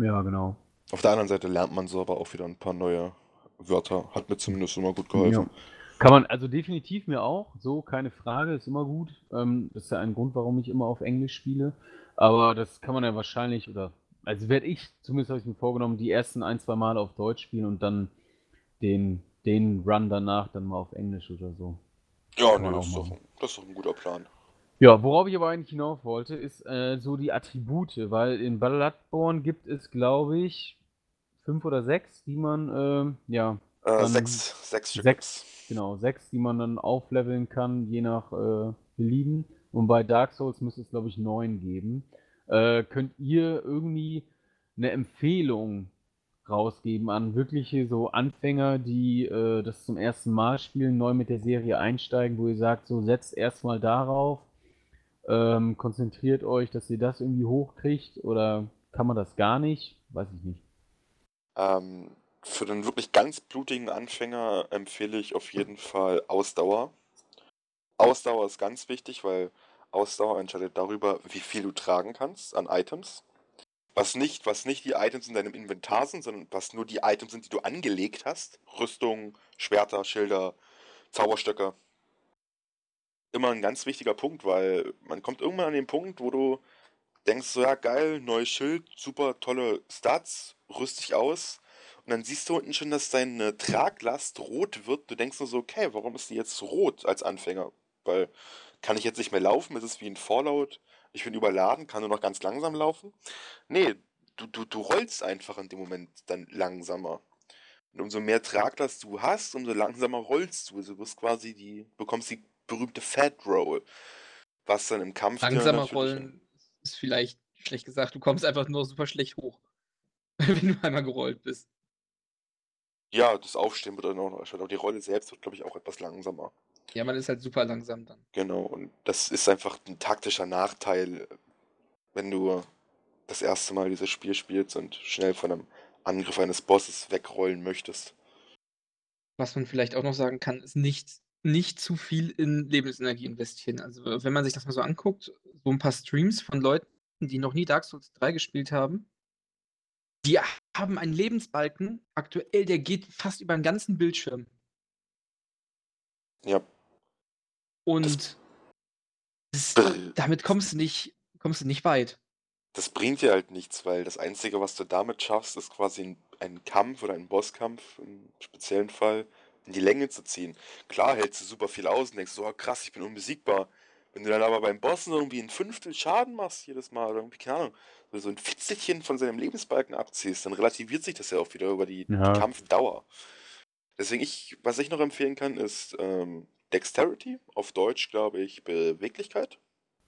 Ja, genau. Auf der anderen Seite lernt man so aber auch wieder ein paar neue Wörter. Hat mir zumindest immer gut geholfen. Ja. Kann man, also definitiv mir auch, so, keine Frage, ist immer gut. Ähm, das ist ja ein Grund, warum ich immer auf Englisch spiele. Aber das kann man ja wahrscheinlich, oder, also werde ich, zumindest habe ich mir vorgenommen, die ersten ein, zwei Mal auf Deutsch spielen und dann den, den Run danach dann mal auf Englisch oder so. Ja, nee, das, ist doch, das ist doch ein guter Plan. Ja, worauf ich aber eigentlich hinauf wollte, ist äh, so die Attribute, weil in Bloodborne gibt es, glaube ich, fünf oder sechs, die man, äh, ja. Äh, sechs, sechs Stück. Sechs, genau, sechs, die man dann aufleveln kann, je nach äh, Belieben. Und bei Dark Souls müsste es, glaube ich, neun geben. Äh, könnt ihr irgendwie eine Empfehlung rausgeben an wirkliche so Anfänger, die äh, das zum ersten Mal spielen, neu mit der Serie einsteigen, wo ihr sagt, so setzt erstmal darauf ähm, konzentriert euch, dass ihr das irgendwie hochkriegt oder kann man das gar nicht? Weiß ich nicht. Ähm, für den wirklich ganz blutigen Anfänger empfehle ich auf jeden Fall Ausdauer. Ausdauer ist ganz wichtig, weil Ausdauer entscheidet darüber, wie viel du tragen kannst an Items. Was nicht, was nicht die Items in deinem Inventar sind, sondern was nur die Items sind, die du angelegt hast. Rüstung, Schwerter, Schilder, Zauberstöcke immer ein ganz wichtiger Punkt, weil man kommt irgendwann an den Punkt, wo du denkst so, ja geil, neues Schild, super tolle Stats, rüst dich aus und dann siehst du unten schon, dass deine Traglast rot wird. Du denkst nur so, okay, warum ist die jetzt rot als Anfänger? Weil kann ich jetzt nicht mehr laufen? Ist es wie ein Fallout? Ich bin überladen, kann nur noch ganz langsam laufen? Nee, du, du, du rollst einfach in dem Moment dann langsamer. Und umso mehr Traglast du hast, umso langsamer rollst du. Also du wirst quasi die, bekommst die berühmte Fat Roll. Was dann im Kampf. Langsamer rollen ist vielleicht schlecht gesagt. Du kommst einfach nur super schlecht hoch. wenn du einmal gerollt bist. Ja, das Aufstehen wird dann auch noch erstellt. Aber die Rolle selbst wird, glaube ich, auch etwas langsamer. Ja, man ist halt super langsam dann. Genau, und das ist einfach ein taktischer Nachteil, wenn du das erste Mal dieses Spiel spielst und schnell von einem Angriff eines Bosses wegrollen möchtest. Was man vielleicht auch noch sagen kann, ist nicht nicht zu viel in Lebensenergie investieren. Also, wenn man sich das mal so anguckt, so ein paar Streams von Leuten, die noch nie Dark Souls 3 gespielt haben, die haben einen Lebensbalken aktuell, der geht fast über den ganzen Bildschirm. Ja. Und das, das, damit kommst du nicht kommst du nicht weit. Das bringt dir halt nichts, weil das Einzige, was du damit schaffst, ist quasi ein, ein Kampf oder ein Bosskampf im speziellen Fall in die Länge zu ziehen. Klar hältst du super viel aus und denkst so, oh, krass, ich bin unbesiegbar. Wenn du dann aber beim Bossen irgendwie ein Fünftel Schaden machst jedes Mal oder irgendwie, keine Ahnung, so ein Fitzelchen von seinem Lebensbalken abziehst, dann relativiert sich das ja auch wieder über die, ja. die Kampfdauer. Deswegen, ich, was ich noch empfehlen kann, ist ähm, Dexterity, auf Deutsch glaube ich Beweglichkeit.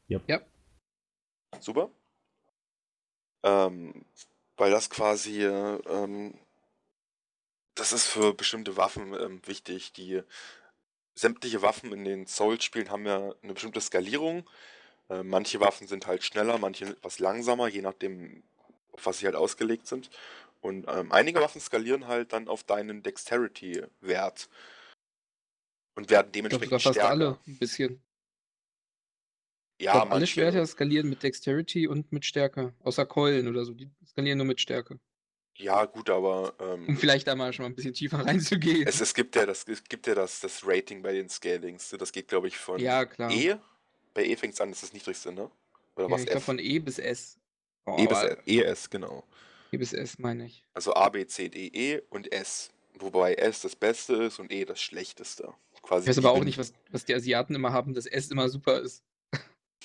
Yep. Ja. Super. Ähm, weil das quasi ähm, das ist für bestimmte Waffen ähm, wichtig. Die sämtliche Waffen in den Souls-Spielen haben ja eine bestimmte Skalierung. Äh, manche Waffen sind halt schneller, manche etwas langsamer, je nachdem, auf was sie halt ausgelegt sind. Und ähm, einige Waffen skalieren halt dann auf deinen Dexterity-Wert. Und werden dementsprechend ich glaub, fast alle ein bisschen. Ja, ich glaub, alle Schwerter skalieren mit Dexterity und mit Stärke. Außer Keulen oder so, die skalieren nur mit Stärke. Ja, gut, aber. Ähm, um vielleicht da mal schon mal ein bisschen tiefer reinzugehen. Es, es gibt ja, das, es gibt ja das, das Rating bei den Scalings. Das geht, glaube ich, von ja, klar. E. Bei E fängt es an, das ist das niedrigste, ne? Oder ja, was? Ich glaube von E bis S. Oh, e bis S, ES, genau. E bis S meine ich. Also A, B, C, D, E und S. Wobei S das Beste ist und E das Schlechteste. Quasi ich weiß aber auch nicht, was, was die Asiaten immer haben, dass S immer super ist.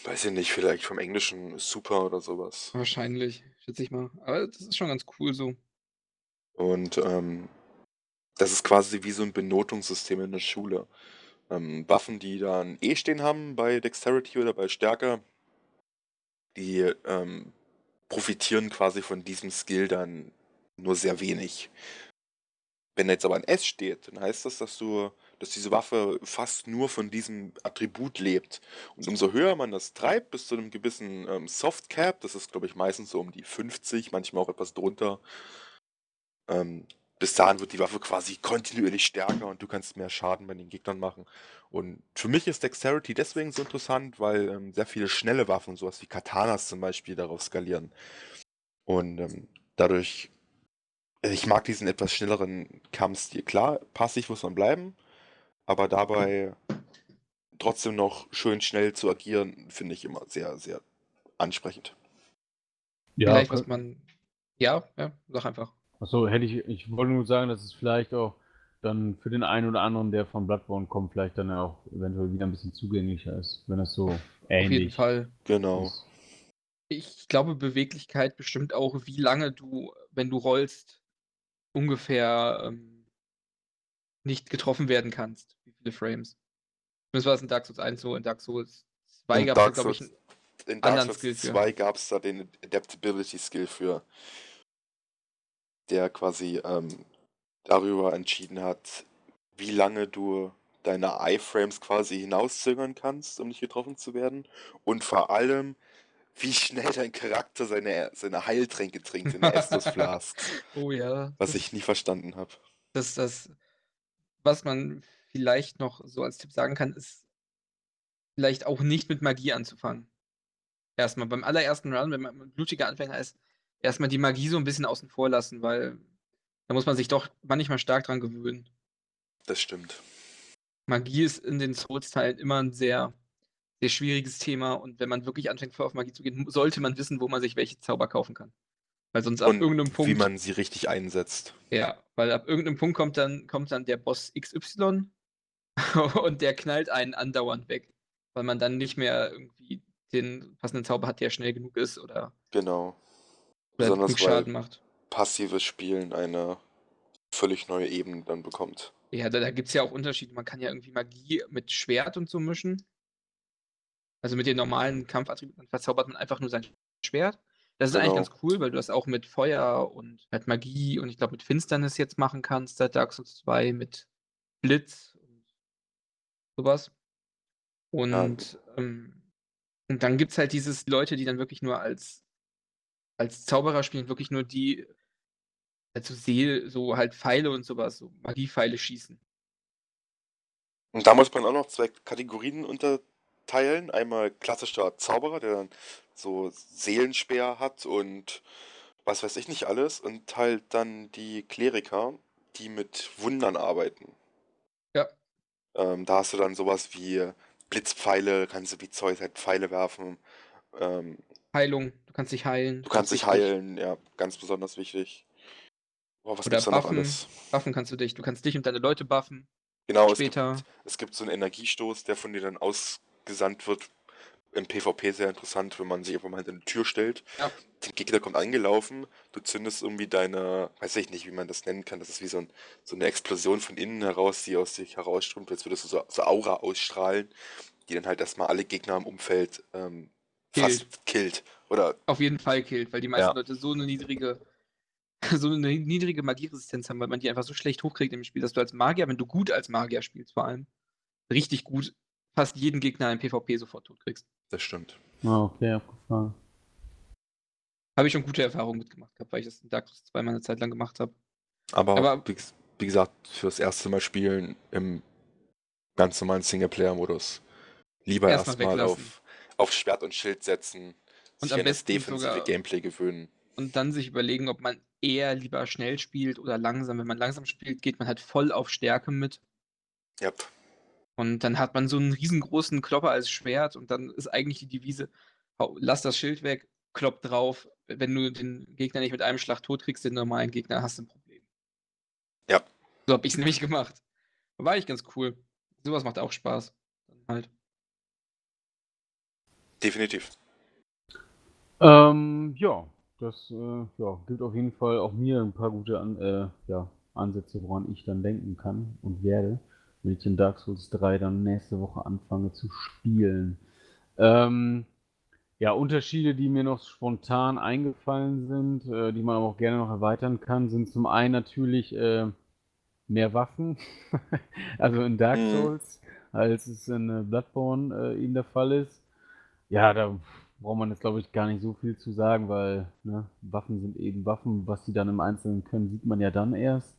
Weiß ich nicht, vielleicht vom Englischen Super oder sowas. Wahrscheinlich, schätze ich mal. Aber das ist schon ganz cool so. Und ähm, das ist quasi wie so ein Benotungssystem in der Schule. Ähm, Waffen, die da ein E stehen haben bei Dexterity oder bei Stärke, die ähm, profitieren quasi von diesem Skill dann nur sehr wenig. Wenn jetzt aber ein S steht, dann heißt das, dass du, dass diese Waffe fast nur von diesem Attribut lebt. Und umso höher man das treibt, bis zu einem gewissen ähm, Soft Cap, das ist glaube ich meistens so um die 50, manchmal auch etwas drunter, ähm, bis dahin wird die Waffe quasi kontinuierlich stärker und du kannst mehr Schaden bei den Gegnern machen. Und für mich ist Dexterity deswegen so interessant, weil ähm, sehr viele schnelle Waffen, sowas wie Katanas zum Beispiel, darauf skalieren. Und ähm, dadurch, äh, ich mag diesen etwas schnelleren Kampfstil. Klar, passiv muss man bleiben, aber dabei trotzdem noch schön schnell zu agieren, finde ich immer sehr, sehr ansprechend. Ja, Vielleicht, was man. Ja, ja, sag einfach. Achso, hätte ich, ich wollte nur sagen, dass es vielleicht auch dann für den einen oder anderen, der von Bloodborne kommt, vielleicht dann auch eventuell wieder ein bisschen zugänglicher ist, wenn das so Auf jeden ähnlich Fall. Genau. ist. Ich glaube, Beweglichkeit bestimmt auch, wie lange du, wenn du rollst, ungefähr ähm, nicht getroffen werden kannst. Wie viele Frames. Das war es in Dark Souls 1 so, in Dark Souls 2 In gab es, glaube ich, einen In Dark anderen Souls Skill für. 2 gab es da den Adaptability Skill für, der quasi ähm, darüber entschieden hat, wie lange du deine Iframes quasi hinauszögern kannst, um nicht getroffen zu werden. Und vor allem, wie schnell dein Charakter seine, seine Heiltränke trinkt in der Estus Flask. Oh ja. Was ich nie verstanden habe. das, das, was man vielleicht noch so als Tipp sagen kann, ist vielleicht auch nicht mit Magie anzufangen. Erstmal beim allerersten Run, wenn man ein blutiger Anfänger ist, erstmal die Magie so ein bisschen außen vor lassen, weil da muss man sich doch manchmal stark dran gewöhnen. Das stimmt. Magie ist in den Souls-Teilen immer ein sehr, sehr schwieriges Thema und wenn man wirklich anfängt, voll auf Magie zu gehen, sollte man wissen, wo man sich welche Zauber kaufen kann. Weil sonst ab Und irgendeinem Punkt. wie man sie richtig einsetzt. Ja, weil ab irgendeinem Punkt kommt dann, kommt dann der Boss XY und der knallt einen andauernd weg. Weil man dann nicht mehr irgendwie den passenden Zauber hat, der schnell genug ist oder, Genau. oder Besonders genug Schaden macht. passives Spielen eine völlig neue Ebene dann bekommt. Ja, da, da gibt es ja auch Unterschiede. Man kann ja irgendwie Magie mit Schwert und so mischen. Also mit den normalen Kampfattributen verzaubert man einfach nur sein Schwert. Das ist eigentlich Genau. ganz cool, weil du das auch mit Feuer und halt Magie und ich glaube mit Finsternis jetzt machen kannst, seit Dark Souls 2 mit Blitz und sowas. Und, ähm, und dann gibt es halt dieses Leute, die dann wirklich nur als, als Zauberer spielen, wirklich nur die, also Seel, so halt Pfeile und sowas, so Magiepfeile schießen. Und da muss man auch noch zwei Kategorien unterteilen. Einmal klassischer Zauberer, der dann so Seelenspeer hat und was weiß ich nicht alles. Und halt dann die Kleriker, die mit Wundern arbeiten. Ja. Ähm, da hast du dann sowas wie Blitzpfeile, kannst du wie Zeus halt Pfeile werfen. Ähm, Heilung, du kannst dich heilen. du kannst dich heilen, ja, ganz besonders wichtig. Boah, was Oder gibt's da noch Waffen. alles? Buffen kannst du dich, du kannst dich und deine Leute buffen. Genau, es gibt, Später. es gibt so einen Energiestoß, der von dir dann ausgesandt wird. Im PvP sehr interessant, wenn man sich einfach mal hinter eine Tür stellt. Ja. Der Gegner kommt angelaufen, du zündest irgendwie deine, weiß ich nicht, wie man das nennen kann, das ist wie so, ein, so eine Explosion von innen heraus, die aus sich herausströmt, als würdest du so, so Aura ausstrahlen, die dann halt erstmal alle Gegner im Umfeld ähm, fast killt. Oder Auf jeden Fall killt, weil die meisten Ja. Leute so eine niedrige, so eine niedrige Magieresistenz haben, weil man die einfach so schlecht hochkriegt im Spiel, dass du als Magier, wenn du gut als Magier spielst vor allem, richtig gut fast jeden Gegner im PvP sofort tot kriegst. das stimmt. Ah, okay, abgefahren. Habe ich schon gute Erfahrungen mitgemacht gehabt, weil ich das in Dark Souls 2 mal eine Zeit lang gemacht habe. Aber, Aber- wie, wie gesagt, fürs erste Mal spielen im ganz normalen Singleplayer-Modus. Lieber Erstmal weglassen. auf, auf Schwert und Schild setzen, Und sich am an das besten defensive sogar- Gameplay gewöhnen. Und dann sich überlegen, ob man eher lieber schnell spielt oder langsam. Wenn man langsam spielt, geht man halt voll auf Stärke mit. Yep. Und dann hat man so einen riesengroßen Klopper als Schwert und dann ist eigentlich die Devise, lass das Schild weg, klopp drauf. Wenn du den Gegner nicht mit einem Schlag tot kriegst, den normalen Gegner, hast du ein Problem. Ja. So habe ich es nämlich gemacht. War eigentlich ganz cool. Sowas macht auch Spaß. Dann halt. Definitiv. Ähm, ja, das äh, ja, gibt auf jeden Fall auch mir ein paar gute An äh, ja, Ansätze, woran ich dann denken kann und werde, wenn ich in Dark Souls 3 dann nächste Woche anfange zu spielen. Ähm, ja, Unterschiede, die mir noch spontan eingefallen sind, äh, die man aber auch gerne noch erweitern kann, sind zum einen natürlich äh, mehr Waffen, also in Dark Mhm. Souls, als es in äh, Bloodborne äh, eben der Fall ist. Ja, da braucht man jetzt, glaube ich, gar nicht so viel zu sagen, weil ne, Waffen sind eben Waffen. Was die dann im Einzelnen können, sieht man ja dann erst.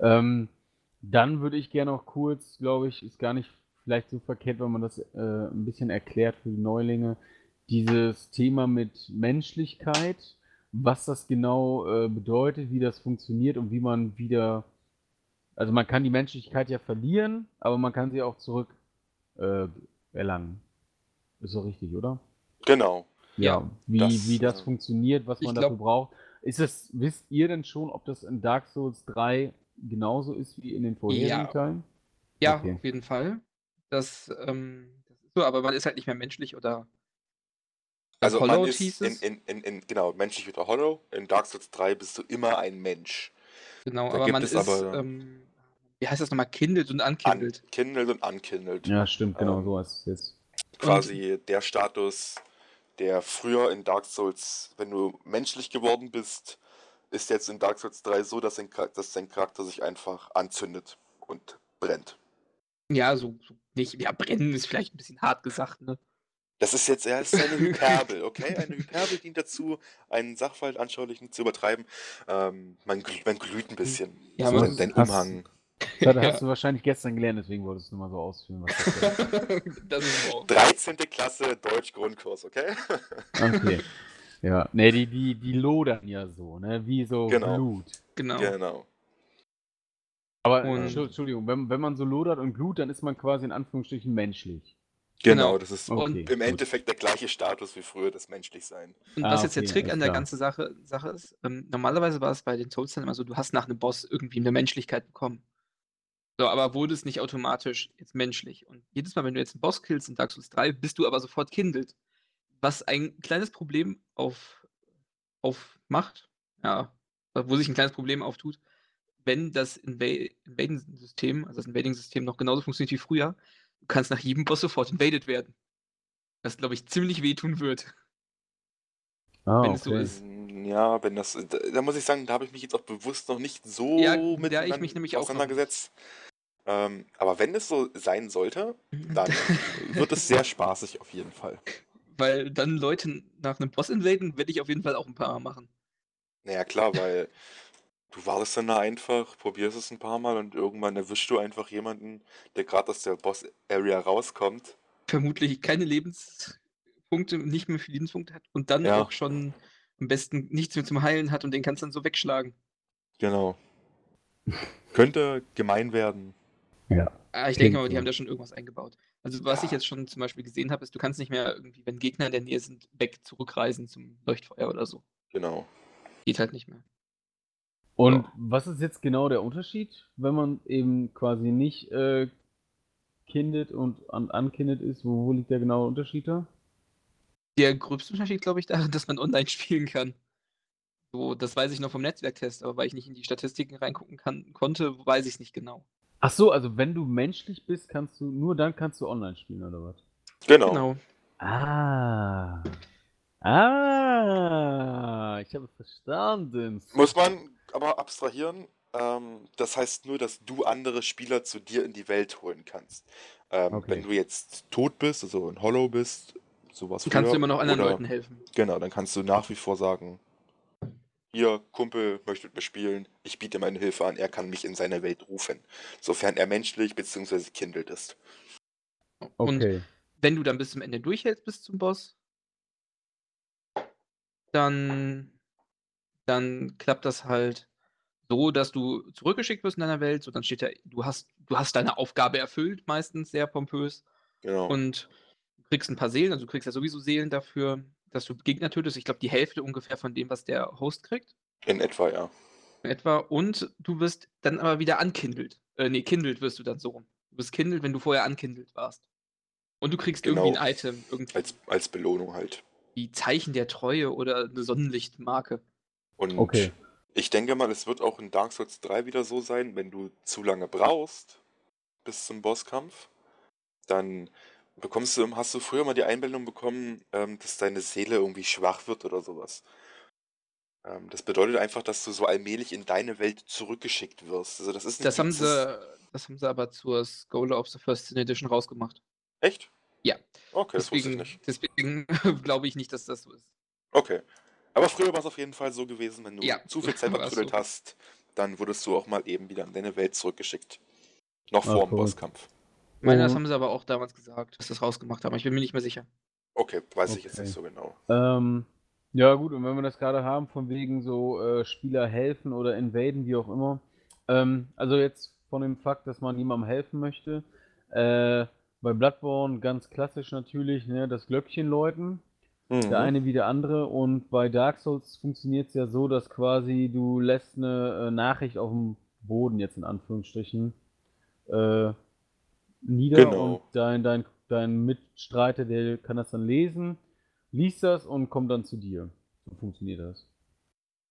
Ähm, dann würde ich gerne auch kurz, glaube ich, ist gar nicht vielleicht so verkehrt, wenn man das äh, ein bisschen erklärt für die Neulinge, dieses Thema mit Menschlichkeit, was das genau äh, bedeutet, wie das funktioniert und wie man wieder, also man kann die Menschlichkeit ja verlieren, aber man kann sie auch zurück äh, erlangen. Ist so richtig, oder? Genau. Ja, wie das, wie das äh, funktioniert, was man glaub- dafür braucht. Ist es, wisst ihr denn schon, ob das in Dark Souls 3 genauso ist wie in den vorherigen Ja. Teilen? Ja, Okay. auf jeden Fall. Das, ähm, das ist so, aber man ist halt nicht mehr menschlich oder Also man Hollow ist hieß in, es. in, in, in, genau, menschlich oder Hollow. In Dark Souls 3 bist du immer ein Mensch. Genau, Da aber gibt man es ist, aber- ähm, wie heißt das nochmal, kindelt und ankindelt. Ankindelt und unkindelt. Ja, stimmt, genau Ähm, so ist es jetzt. Quasi der Status, der früher in Dark Souls, wenn du menschlich geworden bist, ist jetzt in Dark Souls 3 so, dass dein Charakter sich einfach anzündet und brennt. Ja, so, so nicht. Ja, brennen ist vielleicht ein bisschen hart gesagt, ne? Das ist jetzt ja, es ist eine Hyperbel, okay? Eine Hyperbel dient dazu, einen Sachverhalt anschaulich nicht zu übertreiben. Ähm, man, glüht, man glüht ein bisschen. Ja, so man- dein, Umhang. Das Ja. hast du wahrscheinlich gestern gelernt, deswegen wolltest du nur mal so ausführen, was das ist. das ist wahr. 13. Klasse Deutsch-Grundkurs, okay? Okay. Ja, ne, die, die, die lodern ja so, ne? Wie so Genau. Blut. Genau. Genau. Aber Und- Entschu- Entschuldigung, wenn, wenn man so lodert und glut, dann ist man quasi in Anführungsstrichen menschlich. Genau, Genau. das ist Okay. im gut. Endeffekt der gleiche Status wie früher das Menschlichsein. Und Ah, was jetzt der okay, Trick alles an der klar. ganzen Sache, Sache ist, ähm, normalerweise war es bei den Souls dann immer so, du hast nach einem Boss irgendwie eine Menschlichkeit bekommen. So, aber wurde es nicht automatisch jetzt menschlich. Und jedes Mal, wenn du jetzt einen Boss killst in Dark Souls 3, bist du aber sofort kindelt. Was ein kleines Problem auf, aufmacht, ja, wo sich ein kleines Problem auftut, wenn das Inva Invading-System, also das Invading-System noch genauso funktioniert wie früher, du kannst nach jedem Boss sofort invaded werden. Was, glaube ich, ziemlich wehtun wird. Ah, Wenn es so okay. ist. Ja, wenn das, da, da muss ich sagen, da habe ich mich jetzt auch bewusst noch nicht so Ja, mit ja, ich mich nämlich auseinandergesetzt. Ähm, aber wenn es so sein sollte, dann wird es sehr spaßig auf jeden Fall. Weil dann Leute nach einem Boss invaden, werde ich auf jeden Fall auch ein paar Mal machen. Naja, klar, weil du wartest dann da einfach, probierst es ein paar Mal und irgendwann erwischst du einfach jemanden, der gerade aus der Boss-Area rauskommt. Vermutlich keine Lebenspunkte, nicht mehr viele Lebenspunkte hat und dann Ja. auch schon am besten nichts mehr zum Heilen hat und den kannst du dann so wegschlagen. Genau. Könnte gemein werden. Ja. Ah, ich denke mal, die haben da schon irgendwas eingebaut. Also was ich jetzt schon zum Beispiel gesehen habe, ist, du kannst nicht mehr irgendwie, wenn Gegner in der Nähe sind, weg zurückreisen zum Leuchtfeuer oder so. Genau. Geht halt nicht mehr. Und Ja. was ist jetzt genau der Unterschied, wenn man eben quasi nicht äh, kindet und an unkindet ist? Wo, wo liegt der genaue Unterschied da? Der größte Unterschied, glaube ich, darin, dass man online spielen kann. So, das weiß ich noch vom Netzwerktest, aber weil ich nicht in die Statistiken reingucken kann, konnte, weiß ich es nicht genau. Ach so, also wenn du menschlich bist, kannst du nur dann kannst du online spielen oder was? Genau. Genau. Ah. Ah, ich habe verstanden. Muss man aber abstrahieren. Ähm, das heißt nur, dass du andere Spieler zu dir in die Welt holen kannst. Ähm, Okay. Wenn du jetzt tot bist, also ein Hollow bist, sowas Kannst du früher, immer noch anderen oder- Leuten helfen. Genau, dann kannst du nach wie vor sagen, hier, Kumpel möchte mit mir spielen, ich biete meine Hilfe an, er kann mich in seine Welt rufen, sofern er menschlich bzw. kindelt ist. Und Okay. wenn du dann bis zum Ende durchhältst bis zum Boss, dann, dann klappt das halt so, dass du zurückgeschickt wirst in deiner Welt. So, dann steht da, du hast, du hast deine Aufgabe erfüllt, meistens sehr pompös. Genau. Und du kriegst ein paar Seelen, also du kriegst ja sowieso Seelen dafür, dass du Gegner tötest. Ich glaube, die Hälfte ungefähr von dem, was der Host kriegt. in etwa, ja. in etwa. Und du wirst dann aber wieder ankindelt. Äh, nee, kindelt wirst du dann so rum. Du bist kindelt, wenn du vorher ankindelt warst. Und du kriegst Genau. irgendwie ein Item, irgendwie Als, als Belohnung halt. wie Zeichen der Treue oder eine Sonnenlichtmarke. Und Okay. ich denke mal, es wird auch in Dark Souls 3 wieder so sein, wenn du zu lange brauchst bis zum Bosskampf, dann bekommst du, hast du früher mal die Einbildung bekommen, ähm, dass deine Seele irgendwie schwach wird oder sowas. Ähm, das bedeutet einfach, dass du so allmählich in deine Welt zurückgeschickt wirst. Also das ist nicht Das haben, sie, das haben sie aber zur Scholar of the First Sin Edition rausgemacht. Echt? Ja. Okay, das wusste ich deswegen nicht. deswegen glaube ich nicht, dass das so ist. Okay. Aber früher war es auf jeden Fall so gewesen, wenn du Ja, zu viel Zeit vertrödelt so. hast, dann wurdest du auch mal eben wieder in deine Welt zurückgeschickt. Noch Ah, vor dem cool. Bosskampf. Ich meine, das haben sie aber auch damals gesagt, dass sie das rausgemacht haben. Ich bin mir nicht mehr sicher. Okay, weiß ich jetzt Okay. nicht so genau. Ähm, ja, gut, und wenn wir das gerade haben, von wegen so äh, Spieler helfen oder invaden, wie auch immer. Ähm, also jetzt von dem Fakt, dass man jemandem helfen möchte. Äh, bei Bloodborne ganz klassisch natürlich, ne, das Glöckchen läuten. Der Mhm. eine wie der andere. Und bei Dark Souls funktioniert es ja so, dass quasi du lässt eine äh, Nachricht auf dem Boden, jetzt in Anführungsstrichen, äh, nieder Genau. und dein, dein, dein Mitstreiter, der kann das dann lesen, liest das und kommt dann zu dir. So funktioniert das.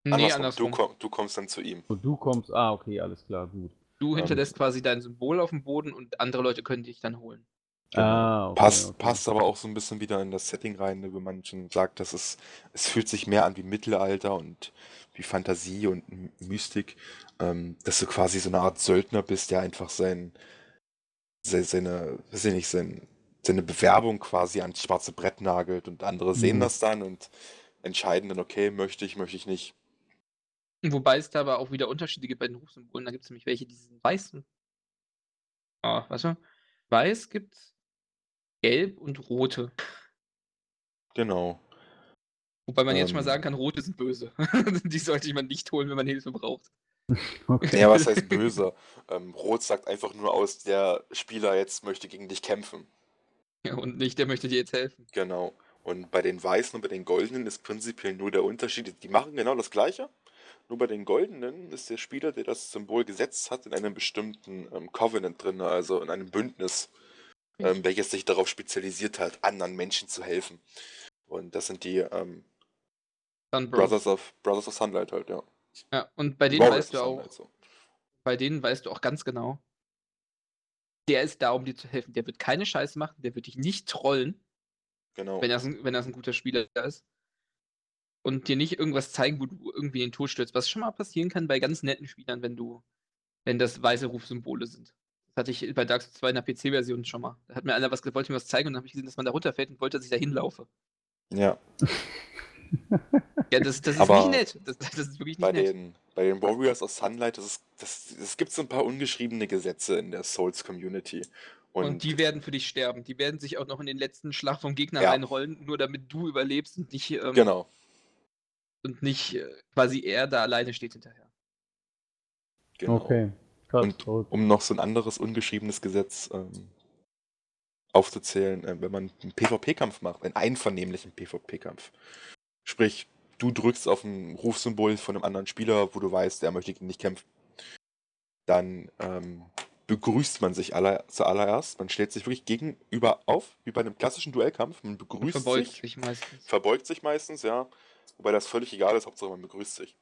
Nee, Andersrum, andersrum. Du, komm, du kommst dann zu ihm. Und du kommst, ah, okay, alles klar, gut. Du Ähm, hinterlässt quasi dein Symbol auf dem Boden und andere Leute können dich dann holen. Ah, okay, passt, okay. passt aber auch so ein bisschen wieder in das Setting rein, ne, wenn man schon sagt, dass es, es fühlt sich mehr an wie Mittelalter und wie Fantasie und Mystik, ähm, dass du quasi so eine Art Söldner bist, der einfach sein, se- seine, weiß ich nicht, sein, seine Bewerbung quasi ans schwarze Brett nagelt und andere sehen Mhm. das dann und entscheiden dann, okay, möchte ich, möchte ich nicht. Wobei es da aber auch wieder Unterschiede gibt bei den Rufsymbolen. Da gibt es nämlich welche, die sind weißen. Ah, weißt du? Weiß gibt's gelb und rote. Genau. Wobei man jetzt schon mal Ähm. sagen kann, rote sind böse. die sollte man nicht holen, wenn man Hilfe braucht. okay. Ja, was heißt böse? ähm, Rot sagt einfach nur aus, der Spieler jetzt möchte gegen dich kämpfen. Ja, und nicht, der möchte dir jetzt helfen. Genau. Und bei den Weißen und bei den Goldenen ist prinzipiell nur der Unterschied. Die machen genau das Gleiche. Nur bei den Goldenen ist der Spieler, der das Symbol gesetzt hat, in einem bestimmten ähm, Covenant drin, also in einem Bündnis, ähm, welches sich darauf spezialisiert hat, anderen Menschen zu helfen. Und das sind die ähm. Brothers, of, Brothers of Sunlight halt, ja. Ja, und bei denen Warriors weißt du auch, so. bei denen weißt du auch ganz genau, der ist da, um dir zu helfen. Der wird keine Scheiße machen, der wird dich nicht trollen, Genau. wenn er wenn das ein guter Spieler ist. Und dir nicht irgendwas zeigen, wo du irgendwie in den Tod stürzt. Was schon mal passieren kann bei ganz netten Spielern, wenn du, wenn das weiße Rufsymbole sind. Das hatte ich bei Dark Souls 2 in der PC-Version schon mal. Da hat mir einer was, wollte mir was zeigen und dann habe ich gesehen, dass man da runterfällt und wollte, dass ich da hinlaufe. Ja. Ja, das, das ist Aber nicht nett. Das, das ist wirklich nicht Bei nett. den, bei den Warriors of Sunlight, das ist, das, es gibt so ein paar ungeschriebene Gesetze in der Souls-Community. Und, Und, die werden für dich sterben. Die werden sich auch noch in den letzten Schlag vom Gegner Ja. reinrollen, nur damit du überlebst und nicht, ähm, genau. und nicht äh, quasi er da alleine steht hinterher. genau. Okay. Krass, Und verrückt. um noch so ein anderes ungeschriebenes Gesetz ähm, aufzuzählen, äh, wenn man einen PvP-Kampf macht, einen einvernehmlichen PvP-Kampf. Sprich, du drückst auf ein Rufsymbol von einem anderen Spieler, wo du weißt, er möchte gegen dich kämpfen. Dann ähm, begrüßt man sich aller, zuallererst. Man stellt sich wirklich gegenüber auf, wie bei einem klassischen Duellkampf. Man begrüßt Verbeugt sich, sich meistens. verbeugt sich meistens, ja. Wobei das völlig egal ist, Hauptsache man begrüßt sich.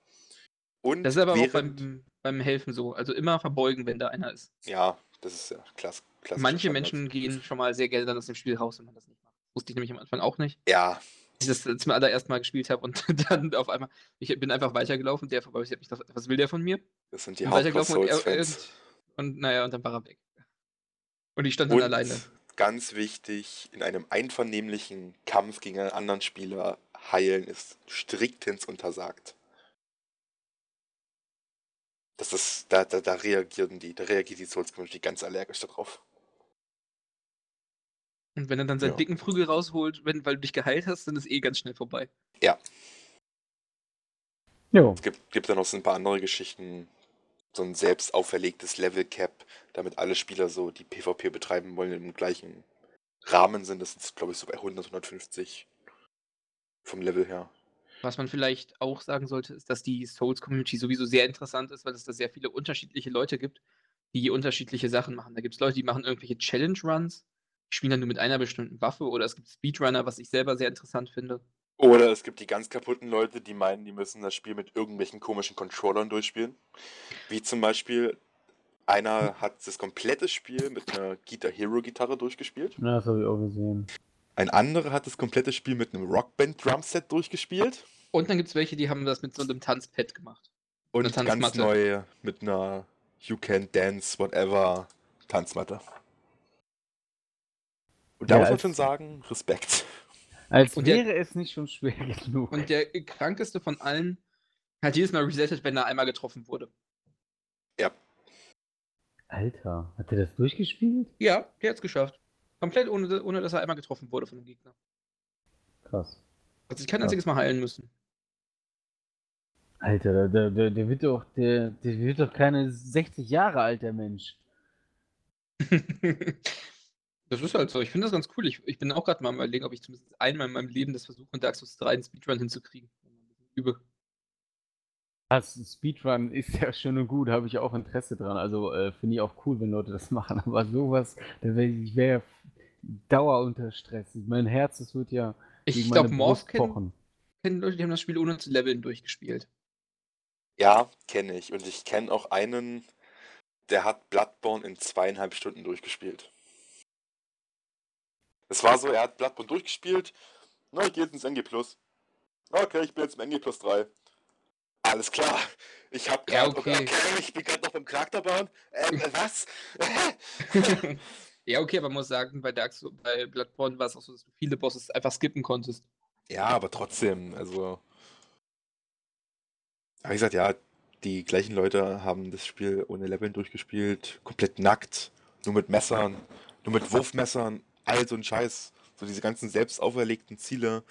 Und Das ist aber auch beim, beim Helfen so. Also immer verbeugen, wenn da einer ist. Ja, das ist ja klass, klassisch. Manche Menschen gehen schon mal sehr gerne dann aus dem Spiel raus, wenn man das nicht macht. Wusste ich nämlich am Anfang auch nicht. Ja, ich das zum allerersten Mal gespielt habe und dann auf einmal, ich bin einfach weitergelaufen, der vorbei, ich mich gedacht, was will der von mir? das sind die weitergelaufen und, er, und, und naja, und dann war er weg. Und ich stand dann Und alleine. ganz wichtig, in einem einvernehmlichen Kampf gegen einen anderen Spieler heilen ist striktens untersagt. Das ist, da, da, da reagieren die, da reagiert die Souls Community ganz allergisch darauf. Und wenn er dann seinen Ja. dicken Prügel rausholt, wenn, weil du dich geheilt hast, dann ist eh ganz schnell vorbei. Jo. Es gibt, gibt da noch so ein paar andere Geschichten, so ein selbst auferlegtes Level Cap, damit alle Spieler so, die PvP betreiben wollen, im gleichen Rahmen sind. Das ist, glaube ich, so bei 100, 150 vom Level her. Was man vielleicht auch sagen sollte, ist, dass die Souls-Community sowieso sehr interessant ist, weil es da sehr viele unterschiedliche Leute gibt, die unterschiedliche Sachen machen. Da gibt es Leute, die machen irgendwelche Challenge-Runs, die spielen dann nur mit einer bestimmten Waffe oder es gibt Speedrunner, was ich selber sehr interessant finde. Oder es gibt die ganz kaputten Leute, die meinen, die müssen das Spiel mit irgendwelchen komischen Controllern durchspielen. Wie zum Beispiel, einer hat das komplette Spiel mit einer Guitar Hero Gitarre durchgespielt. Na, das habe ich auch gesehen. Ein anderer hat das komplette Spiel mit einem Rockband Drumset durchgespielt. Und dann gibt es welche, die haben das mit so einem Tanzpad gemacht. Und Eine ganz Tanzmatte. neu mit einer You Can Dance Whatever Tanzmatte. Und da Ja, muss man schon sagen, Respekt. Als Und der- wäre es nicht schon schwer genug. Und der krankeste von allen hat jedes Mal resettet, wenn er einmal getroffen wurde. Alter, hat der das durchgespielt? Ja, der hat es geschafft. Komplett ohne, ohne, dass er einmal getroffen wurde von dem Gegner. Krass. Hat sich kein Ja. einziges Mal heilen müssen. Alter, der, der, der wird doch, der, der wird doch keine 60 Jahre alt, der Mensch. das ist halt so. Ich finde das ganz cool. Ich, ich bin auch gerade mal am überlegen, ob ich zumindest einmal in meinem Leben das versuche, Dark Souls 3 einen Speedrun hinzukriegen. Übe. Das Speedrun ist ja schön und gut, habe ich auch Interesse dran. Also äh, finde ich auch cool, wenn Leute das machen. Aber sowas, da wär, ich wäre ja Dauer unter Stress. Mein Herz, das wird ja Ich glaube, Morph kennen, kennen Leute, die haben das Spiel ohne zu leveln durchgespielt. Ja, kenne ich. Und ich kenne auch einen, der hat Bloodborne in zweieinhalb Stunden durchgespielt. Es war so, er hat Bloodborne durchgespielt. Na, ich gehe jetzt ins NG Plus. Okay, ich bin jetzt im NG Plus 3. Alles klar. Ich hab Ja, gerade. okay. ich bin gerade noch beim Charakter bauen. Ähm, äh, was? ja, okay, aber man muss sagen, bei, Dark Souls, bei Bloodborne war es auch so, dass du viele Bosses einfach skippen konntest. ja, aber trotzdem, also. Aber wie gesagt, ja, die gleichen Leute haben das Spiel ohne Leveln durchgespielt, komplett nackt, nur mit Messern, nur mit Wurfmessern, all so ein Scheiß. So diese ganzen selbst auferlegten Ziele.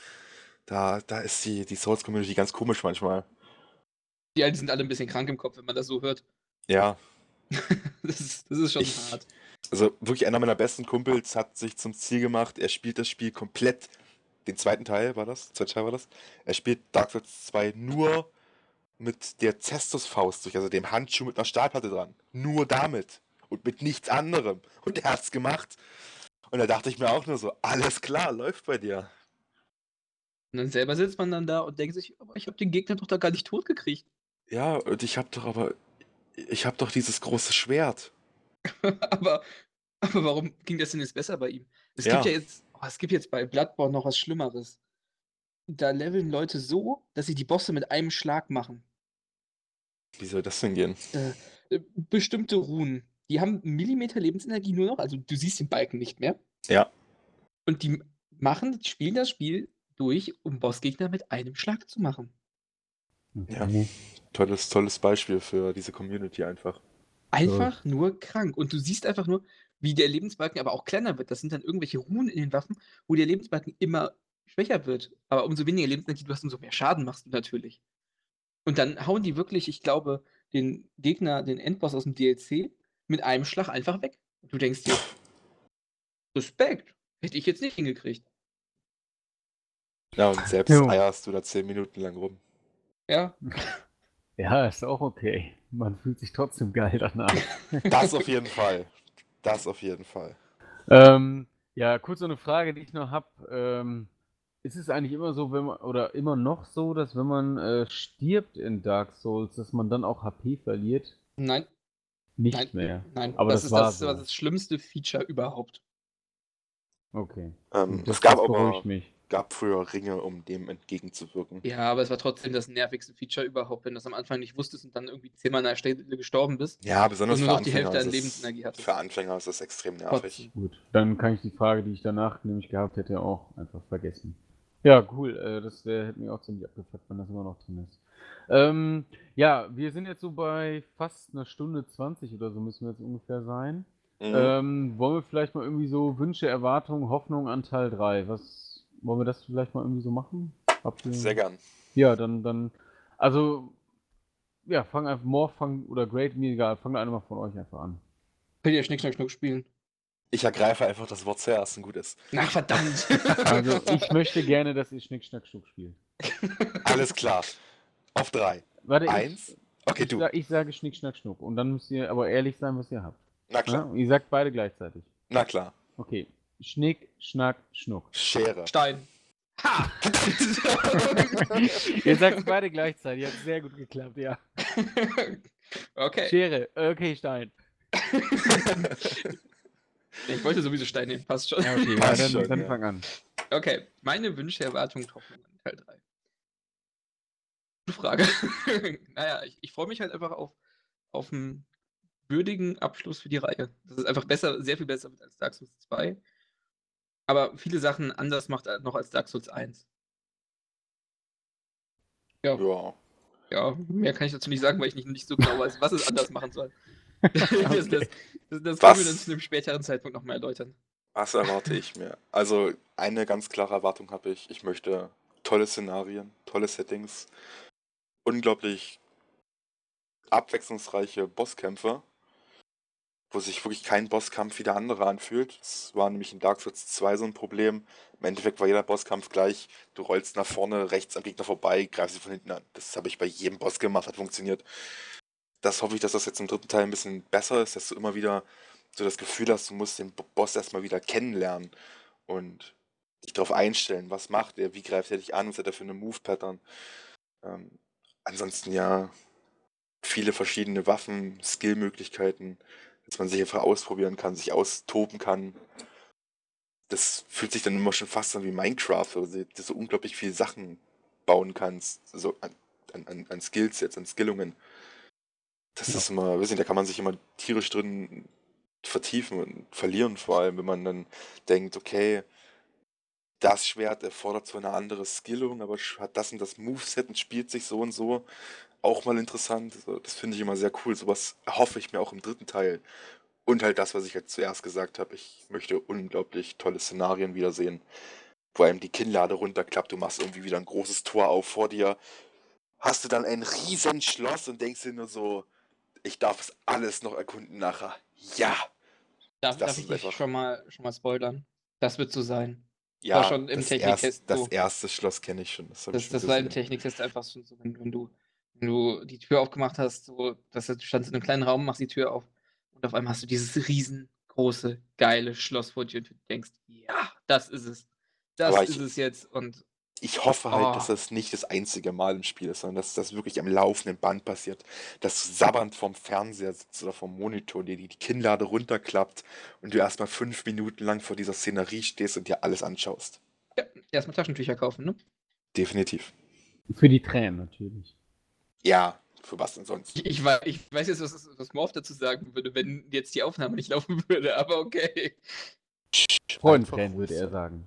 Da, da ist die, die Souls-Community ganz komisch manchmal. Die Alten sind alle ein bisschen krank im Kopf, wenn man das so hört. Ja, das, ist, das ist schon Ich- hart. also wirklich einer meiner besten Kumpels hat sich zum Ziel gemacht, er spielt das Spiel komplett, den zweiten Teil war das, zweiter Teil war das, er spielt Dark Souls 2 nur mit der Zestus-Faust durch, also dem Handschuh mit einer Stahlplatte dran. Nur damit. Und mit nichts anderem. Und er hat's gemacht. Und da dachte ich mir auch nur so, alles klar, läuft bei dir. Und dann selber sitzt man dann da und denkt sich, aber ich habe den Gegner doch da gar nicht tot gekriegt. Ja, und ich hab doch aber, ich hab doch dieses große Schwert. aber, aber warum ging das denn jetzt besser bei ihm? Es Ja. gibt ja jetzt, oh, es gibt jetzt bei Bloodborne noch was Schlimmeres. Da leveln Leute so, dass sie die Bosse mit einem Schlag machen. Wie soll das denn gehen? Äh, bestimmte Runen, die haben einen Millimeter Lebensenergie nur noch, also du siehst den Balken nicht mehr. Ja. Und die machen, spielen das Spiel durch, um Bossgegner mit einem Schlag zu machen. Ja. Tolles, tolles Beispiel für diese Community einfach. Einfach nur krank. Und du siehst einfach nur, wie der Lebensbalken aber auch kleiner wird. Das sind dann irgendwelche Runen in den Waffen, wo der Lebensbalken immer schwächer wird. Aber umso weniger Lebensenergie du hast, umso mehr Schaden machst du natürlich. Und dann hauen die wirklich, ich glaube, den Gegner, den Endboss aus dem DLC, mit einem Schlag einfach weg. Du denkst dir, Respekt, hätte ich jetzt nicht hingekriegt. Ja, und selbst Jo. eierst du da zehn Minuten lang rum. Ja, Ja, ist auch okay. Man fühlt sich trotzdem geil danach. Das auf jeden Fall. Das auf jeden Fall. ähm, ja, kurz so eine Frage, die ich noch habe. Ähm, ist es eigentlich immer so, wenn man, oder immer noch so, dass wenn man äh, stirbt in Dark Souls, dass man dann auch HP verliert? nein, Nicht nein, mehr. nein. Aber das, das ist war das, so. das, das schlimmste Feature überhaupt. Okay. Ähm, Das, es gab aber beruhigt mich. gab früher Ringe, um dem entgegenzuwirken. Ja, aber es war trotzdem das nervigste Feature überhaupt, wenn du das am Anfang nicht wusstest und dann irgendwie zehnmal an der Stelle gestorben bist. Ja, besonders Und für nur noch die Anfänger. Hälfte an ist es- Lebensenergie hattest. Für Anfänger ist das extrem nervig. Gut, dann kann ich die Frage, die ich danach nämlich gehabt hätte, auch einfach vergessen. Ja, cool. Äh, das hätte mich auch ziemlich abgefuckt, wenn das immer noch drin ist. Ähm, ja, wir sind jetzt so bei fast einer Stunde 20 oder so müssen wir jetzt ungefähr sein. Mhm. Ähm, wollen wir vielleicht mal irgendwie so Wünsche, Erwartungen, Hoffnung an Teil 3? Was wollen wir das vielleicht mal irgendwie so machen? Habt ihr- Sehr gern. Ja, dann, dann, also, ja, fang einfach, Morph, fang, oder Great, mir egal, fang einer mal von euch einfach an. Könnt ihr Schnick, Schnack, Schnuck spielen? Ich ergreife einfach das Wort zuerst und gut ist. Na, verdammt! Also, ich möchte gerne, dass ihr Schnick, Schnack, Schnuck spielt. Alles klar. Auf drei. Warte, Eins. Ich, Okay, ich, du. sa- ich sage Schnick, Schnack, Schnuck. Und dann müsst ihr aber ehrlich sein, was ihr habt. Na Ja? klar. Und ihr sagt beide gleichzeitig. Na klar. Okay. Schnick, Schnack, Schnuck. Schere. Stein. Ha! Ihr sagt beide gleichzeitig. Hat sehr gut geklappt, ja. okay. Schere, okay, Stein. Ich wollte sowieso Stein nehmen, passt schon. Ja, okay, ja, Passt dann, schon, dann ja. fang an. Okay, meine Wünsche, Erwartungen, Hoffnungen an Teil 3. Frage. naja, ich, ich freue mich halt einfach auf, auf einen würdigen Abschluss für die Reihe. Das ist einfach besser, sehr viel besser als Dark Souls 2. Aber viele Sachen anders macht noch als Dark Souls 1. Ja. Ja, mehr kann ich dazu nicht sagen, weil ich nicht, nicht so genau weiß, was es anders machen soll. das das, das, das können wir uns zu einem späteren Zeitpunkt nochmal erläutern. Was erwarte ich mir? Also, eine ganz klare Erwartung habe ich. Ich möchte tolle Szenarien, tolle Settings, unglaublich abwechslungsreiche Bosskämpfe, wo sich wirklich kein Bosskampf wie der andere anfühlt. Das war nämlich in Dark Souls 2 so ein Problem. Im Endeffekt war jeder Bosskampf gleich. Du rollst nach vorne, rechts am Gegner vorbei, greifst sie von hinten an. Das habe ich bei jedem Boss gemacht, hat funktioniert. Das hoffe ich, dass das jetzt im dritten Teil ein bisschen besser ist, dass du immer wieder so das Gefühl hast, du musst den Bo- Boss erstmal wieder kennenlernen und dich darauf einstellen, was macht er, wie greift er dich an, was hat er für eine Move-Pattern. Ähm, ansonsten ja, viele verschiedene Waffen, Skill-Möglichkeiten, dass man sich einfach ausprobieren kann, sich austoben kann. Das fühlt sich dann immer schon fast an wie Minecraft, wo du so unglaublich viele Sachen bauen kannst, so an, an, an- an Skills jetzt, an Skillungen. Das Ja. ist immer, weiß nicht, da kann man sich immer tierisch drin vertiefen und verlieren, vor allem, wenn man dann denkt, okay, das Schwert erfordert zwar eine andere Skillung, aber hat das und das Moveset und spielt sich so und so. Auch mal interessant. Das finde ich immer sehr cool. Sowas hoffe ich mir auch im dritten Teil. Und halt das, was ich jetzt zuerst gesagt habe. Ich möchte unglaublich tolle Szenarien wiedersehen. Wo einem die Kinnlade runterklappt, du machst irgendwie wieder ein großes Tor auf vor dir. Hast du dann ein riesen Schloss und denkst dir nur so, ich darf es alles noch erkunden nachher. Ja! Darf, Das darf ich dich schon mal, schon mal spoilern? Das wird so sein. Ja, War schon im das, Techniktest erst, das so. erste Schloss kenne ich schon. Das, hab ich Das, das war im. Techniktest einfach schon so, wenn, wenn, du, wenn du die Tür aufgemacht hast, so, dass du standst in einem kleinen Raum, machst die Tür auf und auf einmal hast du dieses riesengroße, geile Schloss vor dir und du denkst, ja, das ist es. Das Aber ist ich- es jetzt. Und Ich hoffe halt, dass Oh. das nicht das einzige Mal im Spiel ist, sondern dass das wirklich am laufenden Band passiert. Dass du sabbernd vorm Fernseher sitzt oder vorm Monitor, dir die Kinnlade runterklappt und du erstmal fünf Minuten lang vor dieser Szenerie stehst und dir alles anschaust. ja, erstmal Taschentücher kaufen, ne? Definitiv. Für die Tränen natürlich. Ja, für was denn sonst? Ich, ich, wei- ich weiß jetzt, was, was Morph dazu sagen würde, wenn jetzt die Aufnahme nicht laufen würde, aber okay. Freudentränen Einfach würde er sagen.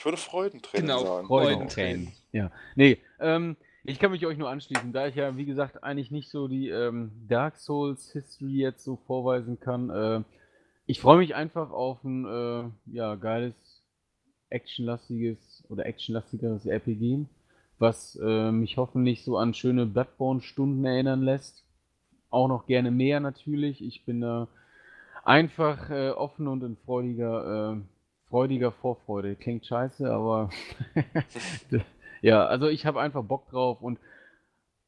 Ich würde Freudentränen Genau, sagen. Freudentränen. Ja. Nee, ähm, ich kann mich euch nur anschließen, da ich ja, wie gesagt, eigentlich nicht so die ähm, Dark Souls History jetzt so vorweisen kann. Äh, ich freue mich einfach auf ein äh, ja, geiles, actionlastiges oder actionlastigeres RPG, was äh, mich hoffentlich so an schöne Bloodborne-Stunden erinnern lässt. Auch noch gerne mehr natürlich. Ich bin da einfach äh, offen und in freudiger, äh, freudiger Vorfreude. Klingt scheiße, aber ja, also ich habe einfach Bock drauf und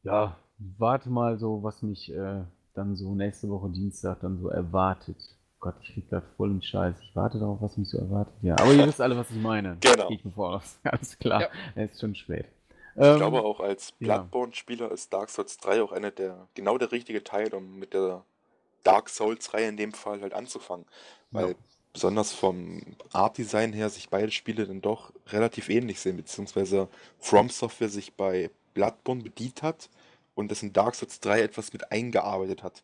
ja, warte mal so, was mich äh, dann so nächste Woche Dienstag dann so erwartet. Gott, ich krieg grad voll den Scheiß. Ich warte darauf, was mich so erwartet. Ja, aber ihr wisst alle, was ich meine. Genau. Ich mir voraus. Alles klar. Ja. Es ist schon spät. Ich Ähm, glaube auch als ja. Bloodborne-Spieler ist Dark Souls 3 auch einer der, genau der richtige Teil, um mit der Dark Souls-Reihe in dem Fall halt anzufangen. Weil Ja. Besonders vom Art-Design her sich beide Spiele dann doch relativ ähnlich sind, beziehungsweise From Software sich bei Bloodborne bedient hat und das in Dark Souls 3 etwas mit eingearbeitet hat.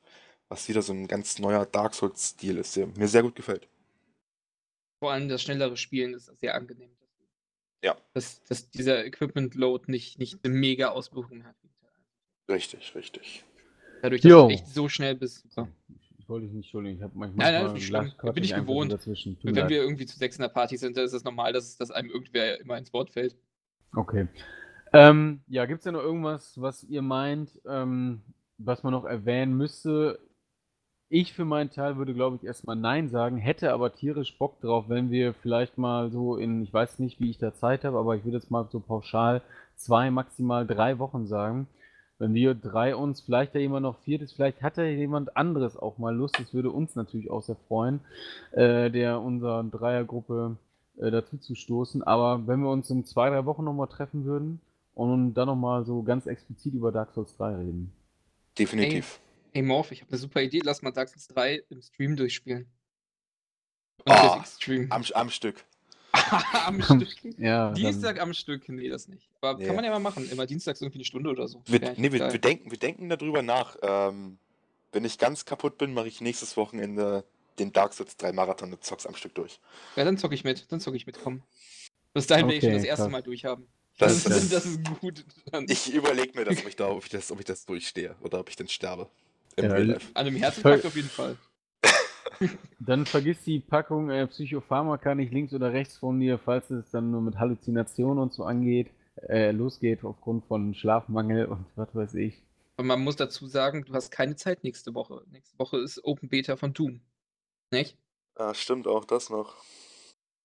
Was wieder so ein ganz neuer Dark Souls-Stil ist, der mir sehr gut gefällt. Vor allem das schnellere Spielen ist sehr angenehm. Ja. Dass, dass dieser Equipment-Load nicht, nicht eine mega Auswirkung hat. Richtig, richtig. Dadurch, dass Jo. du echt so schnell bist. So. Ich wollte dich nicht entschuldigen. Ich habe Nein, manchmal. nein, ist nicht schlimm. lasst- quatsch Bin ich gewohnt. Dazwischen. Wenn leid. wir irgendwie zu sechs in der Party sind, dann ist es normal, dass, dass einem irgendwer immer ins Wort fällt. Okay. Ähm, ja, gibt es denn noch irgendwas, was ihr meint, ähm, was man noch erwähnen müsste? Ich für meinen Teil würde, glaube ich, erstmal Nein sagen, hätte aber tierisch Bock drauf, wenn wir vielleicht mal so in, ich weiß nicht, wie ich da Zeit habe, aber ich würde jetzt mal so pauschal zwei, maximal drei Wochen sagen, wenn wir drei uns, vielleicht ja jemand noch viertes, vielleicht hat ja jemand anderes auch mal Lust, das würde uns natürlich auch sehr freuen, äh, der unserer Dreiergruppe äh, dazu zu stoßen. Aber wenn wir uns in zwei, drei Wochen nochmal treffen würden und dann nochmal so ganz explizit über Dark Souls 3 reden. Definitiv. Hey Morph, ich habe eine super Idee. Lass mal Dark Souls 3 im Stream durchspielen. Und Extreme. Am, am Stück. am Stück. Ja, dann- Dienstag am Stück, nee, das nicht. Aber Nee. kann man ja mal machen. Immer dienstags irgendwie eine Stunde oder so. Wir, nee, wir, wir, denken, wir denken darüber nach. Ähm, wenn ich ganz kaputt bin, mache ich nächstes Wochenende den Dark Souls 3 Marathon mit Zocks am Stück durch. Ja, dann zocke ich mit. Dann zocke ich mit, komm. Bis dahin will ich schon Okay, das erste krass. Mal durchhaben. Das- Das, ist, das- das ist gut. Dann Ich überlege mir das, ob ich, da, ob, ich das, ob ich das durchstehe oder ob ich dann sterbe. Im Ja, Life. an einem Herzinfarkt auf jeden Fall. Dann vergiss die Packung äh, Psychopharmaka nicht links oder rechts von dir, falls es dann nur mit Halluzinationen und so angeht, äh, losgeht aufgrund von Schlafmangel und was weiß ich. Und man muss dazu sagen, du hast keine Zeit nächste Woche. Nächste Woche ist Open Beta von Doom. Nicht? Ah, stimmt auch das noch.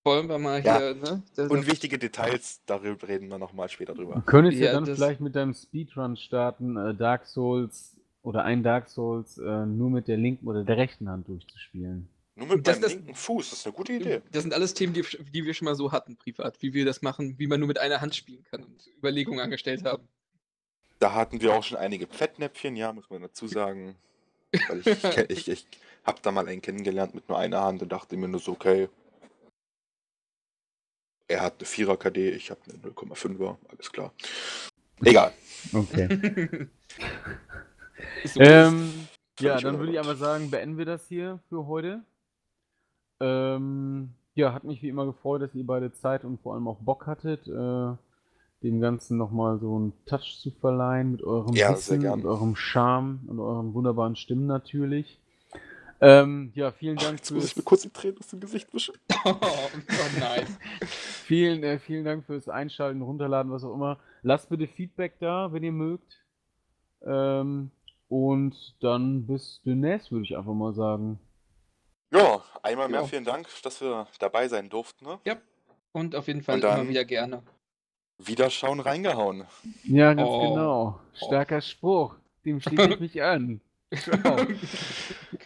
Wollen wir mal Ja. hier, ne? Das- Unwichtige Details, darüber reden wir nochmal später Du drüber. könntest ja, Ja, dann vielleicht mit deinem Speedrun starten, äh, Dark Souls oder ein Dark Souls äh, nur mit der linken oder der rechten Hand durchzuspielen. Nur mit das- linken Fuß, das ist eine gute Idee. Das sind alles Themen, die, die wir schon mal so hatten, privat. Wie wir das machen, wie man nur mit einer Hand spielen kann und Überlegungen angestellt haben. Da hatten wir auch schon einige Fettnäpfchen, ja, muss man dazu sagen. Weil ich, ke- ich, ich habe da mal einen kennengelernt mit nur einer Hand und dachte mir nur so, okay. Er hat eine 4er KD, ich habe eine 0,5er, alles klar. Egal. Okay. So, ähm, ja, dann würde ich aber sagen, beenden wir das hier für heute. Ähm, ja, hat mich wie immer gefreut, dass ihr beide Zeit und vor allem auch Bock hattet, äh, dem Ganzen nochmal so einen Touch zu verleihen mit eurem Ja, Wissen und eurem Charme und euren wunderbaren Stimmen natürlich. Ähm, ja, vielen Dank Jetzt muss ich mir fürs, kurz die Tränen aus dem Gesicht wischen. oh, nein. vielen, äh, vielen Dank fürs Einschalten, Runterladen, was auch immer. Lasst bitte Feedback da, wenn ihr mögt. Ähm, und dann bis demnächst, würde ich einfach mal sagen. Ja, einmal mehr Ja. vielen Dank, dass wir dabei sein durften. Ne? Und auf jeden Fall Und dann- immer wieder gerne. Wiederschauen, reingehauen. Ja, ganz Oh. genau. Starker Spruch. Dem schließe ich mich an. Ciao.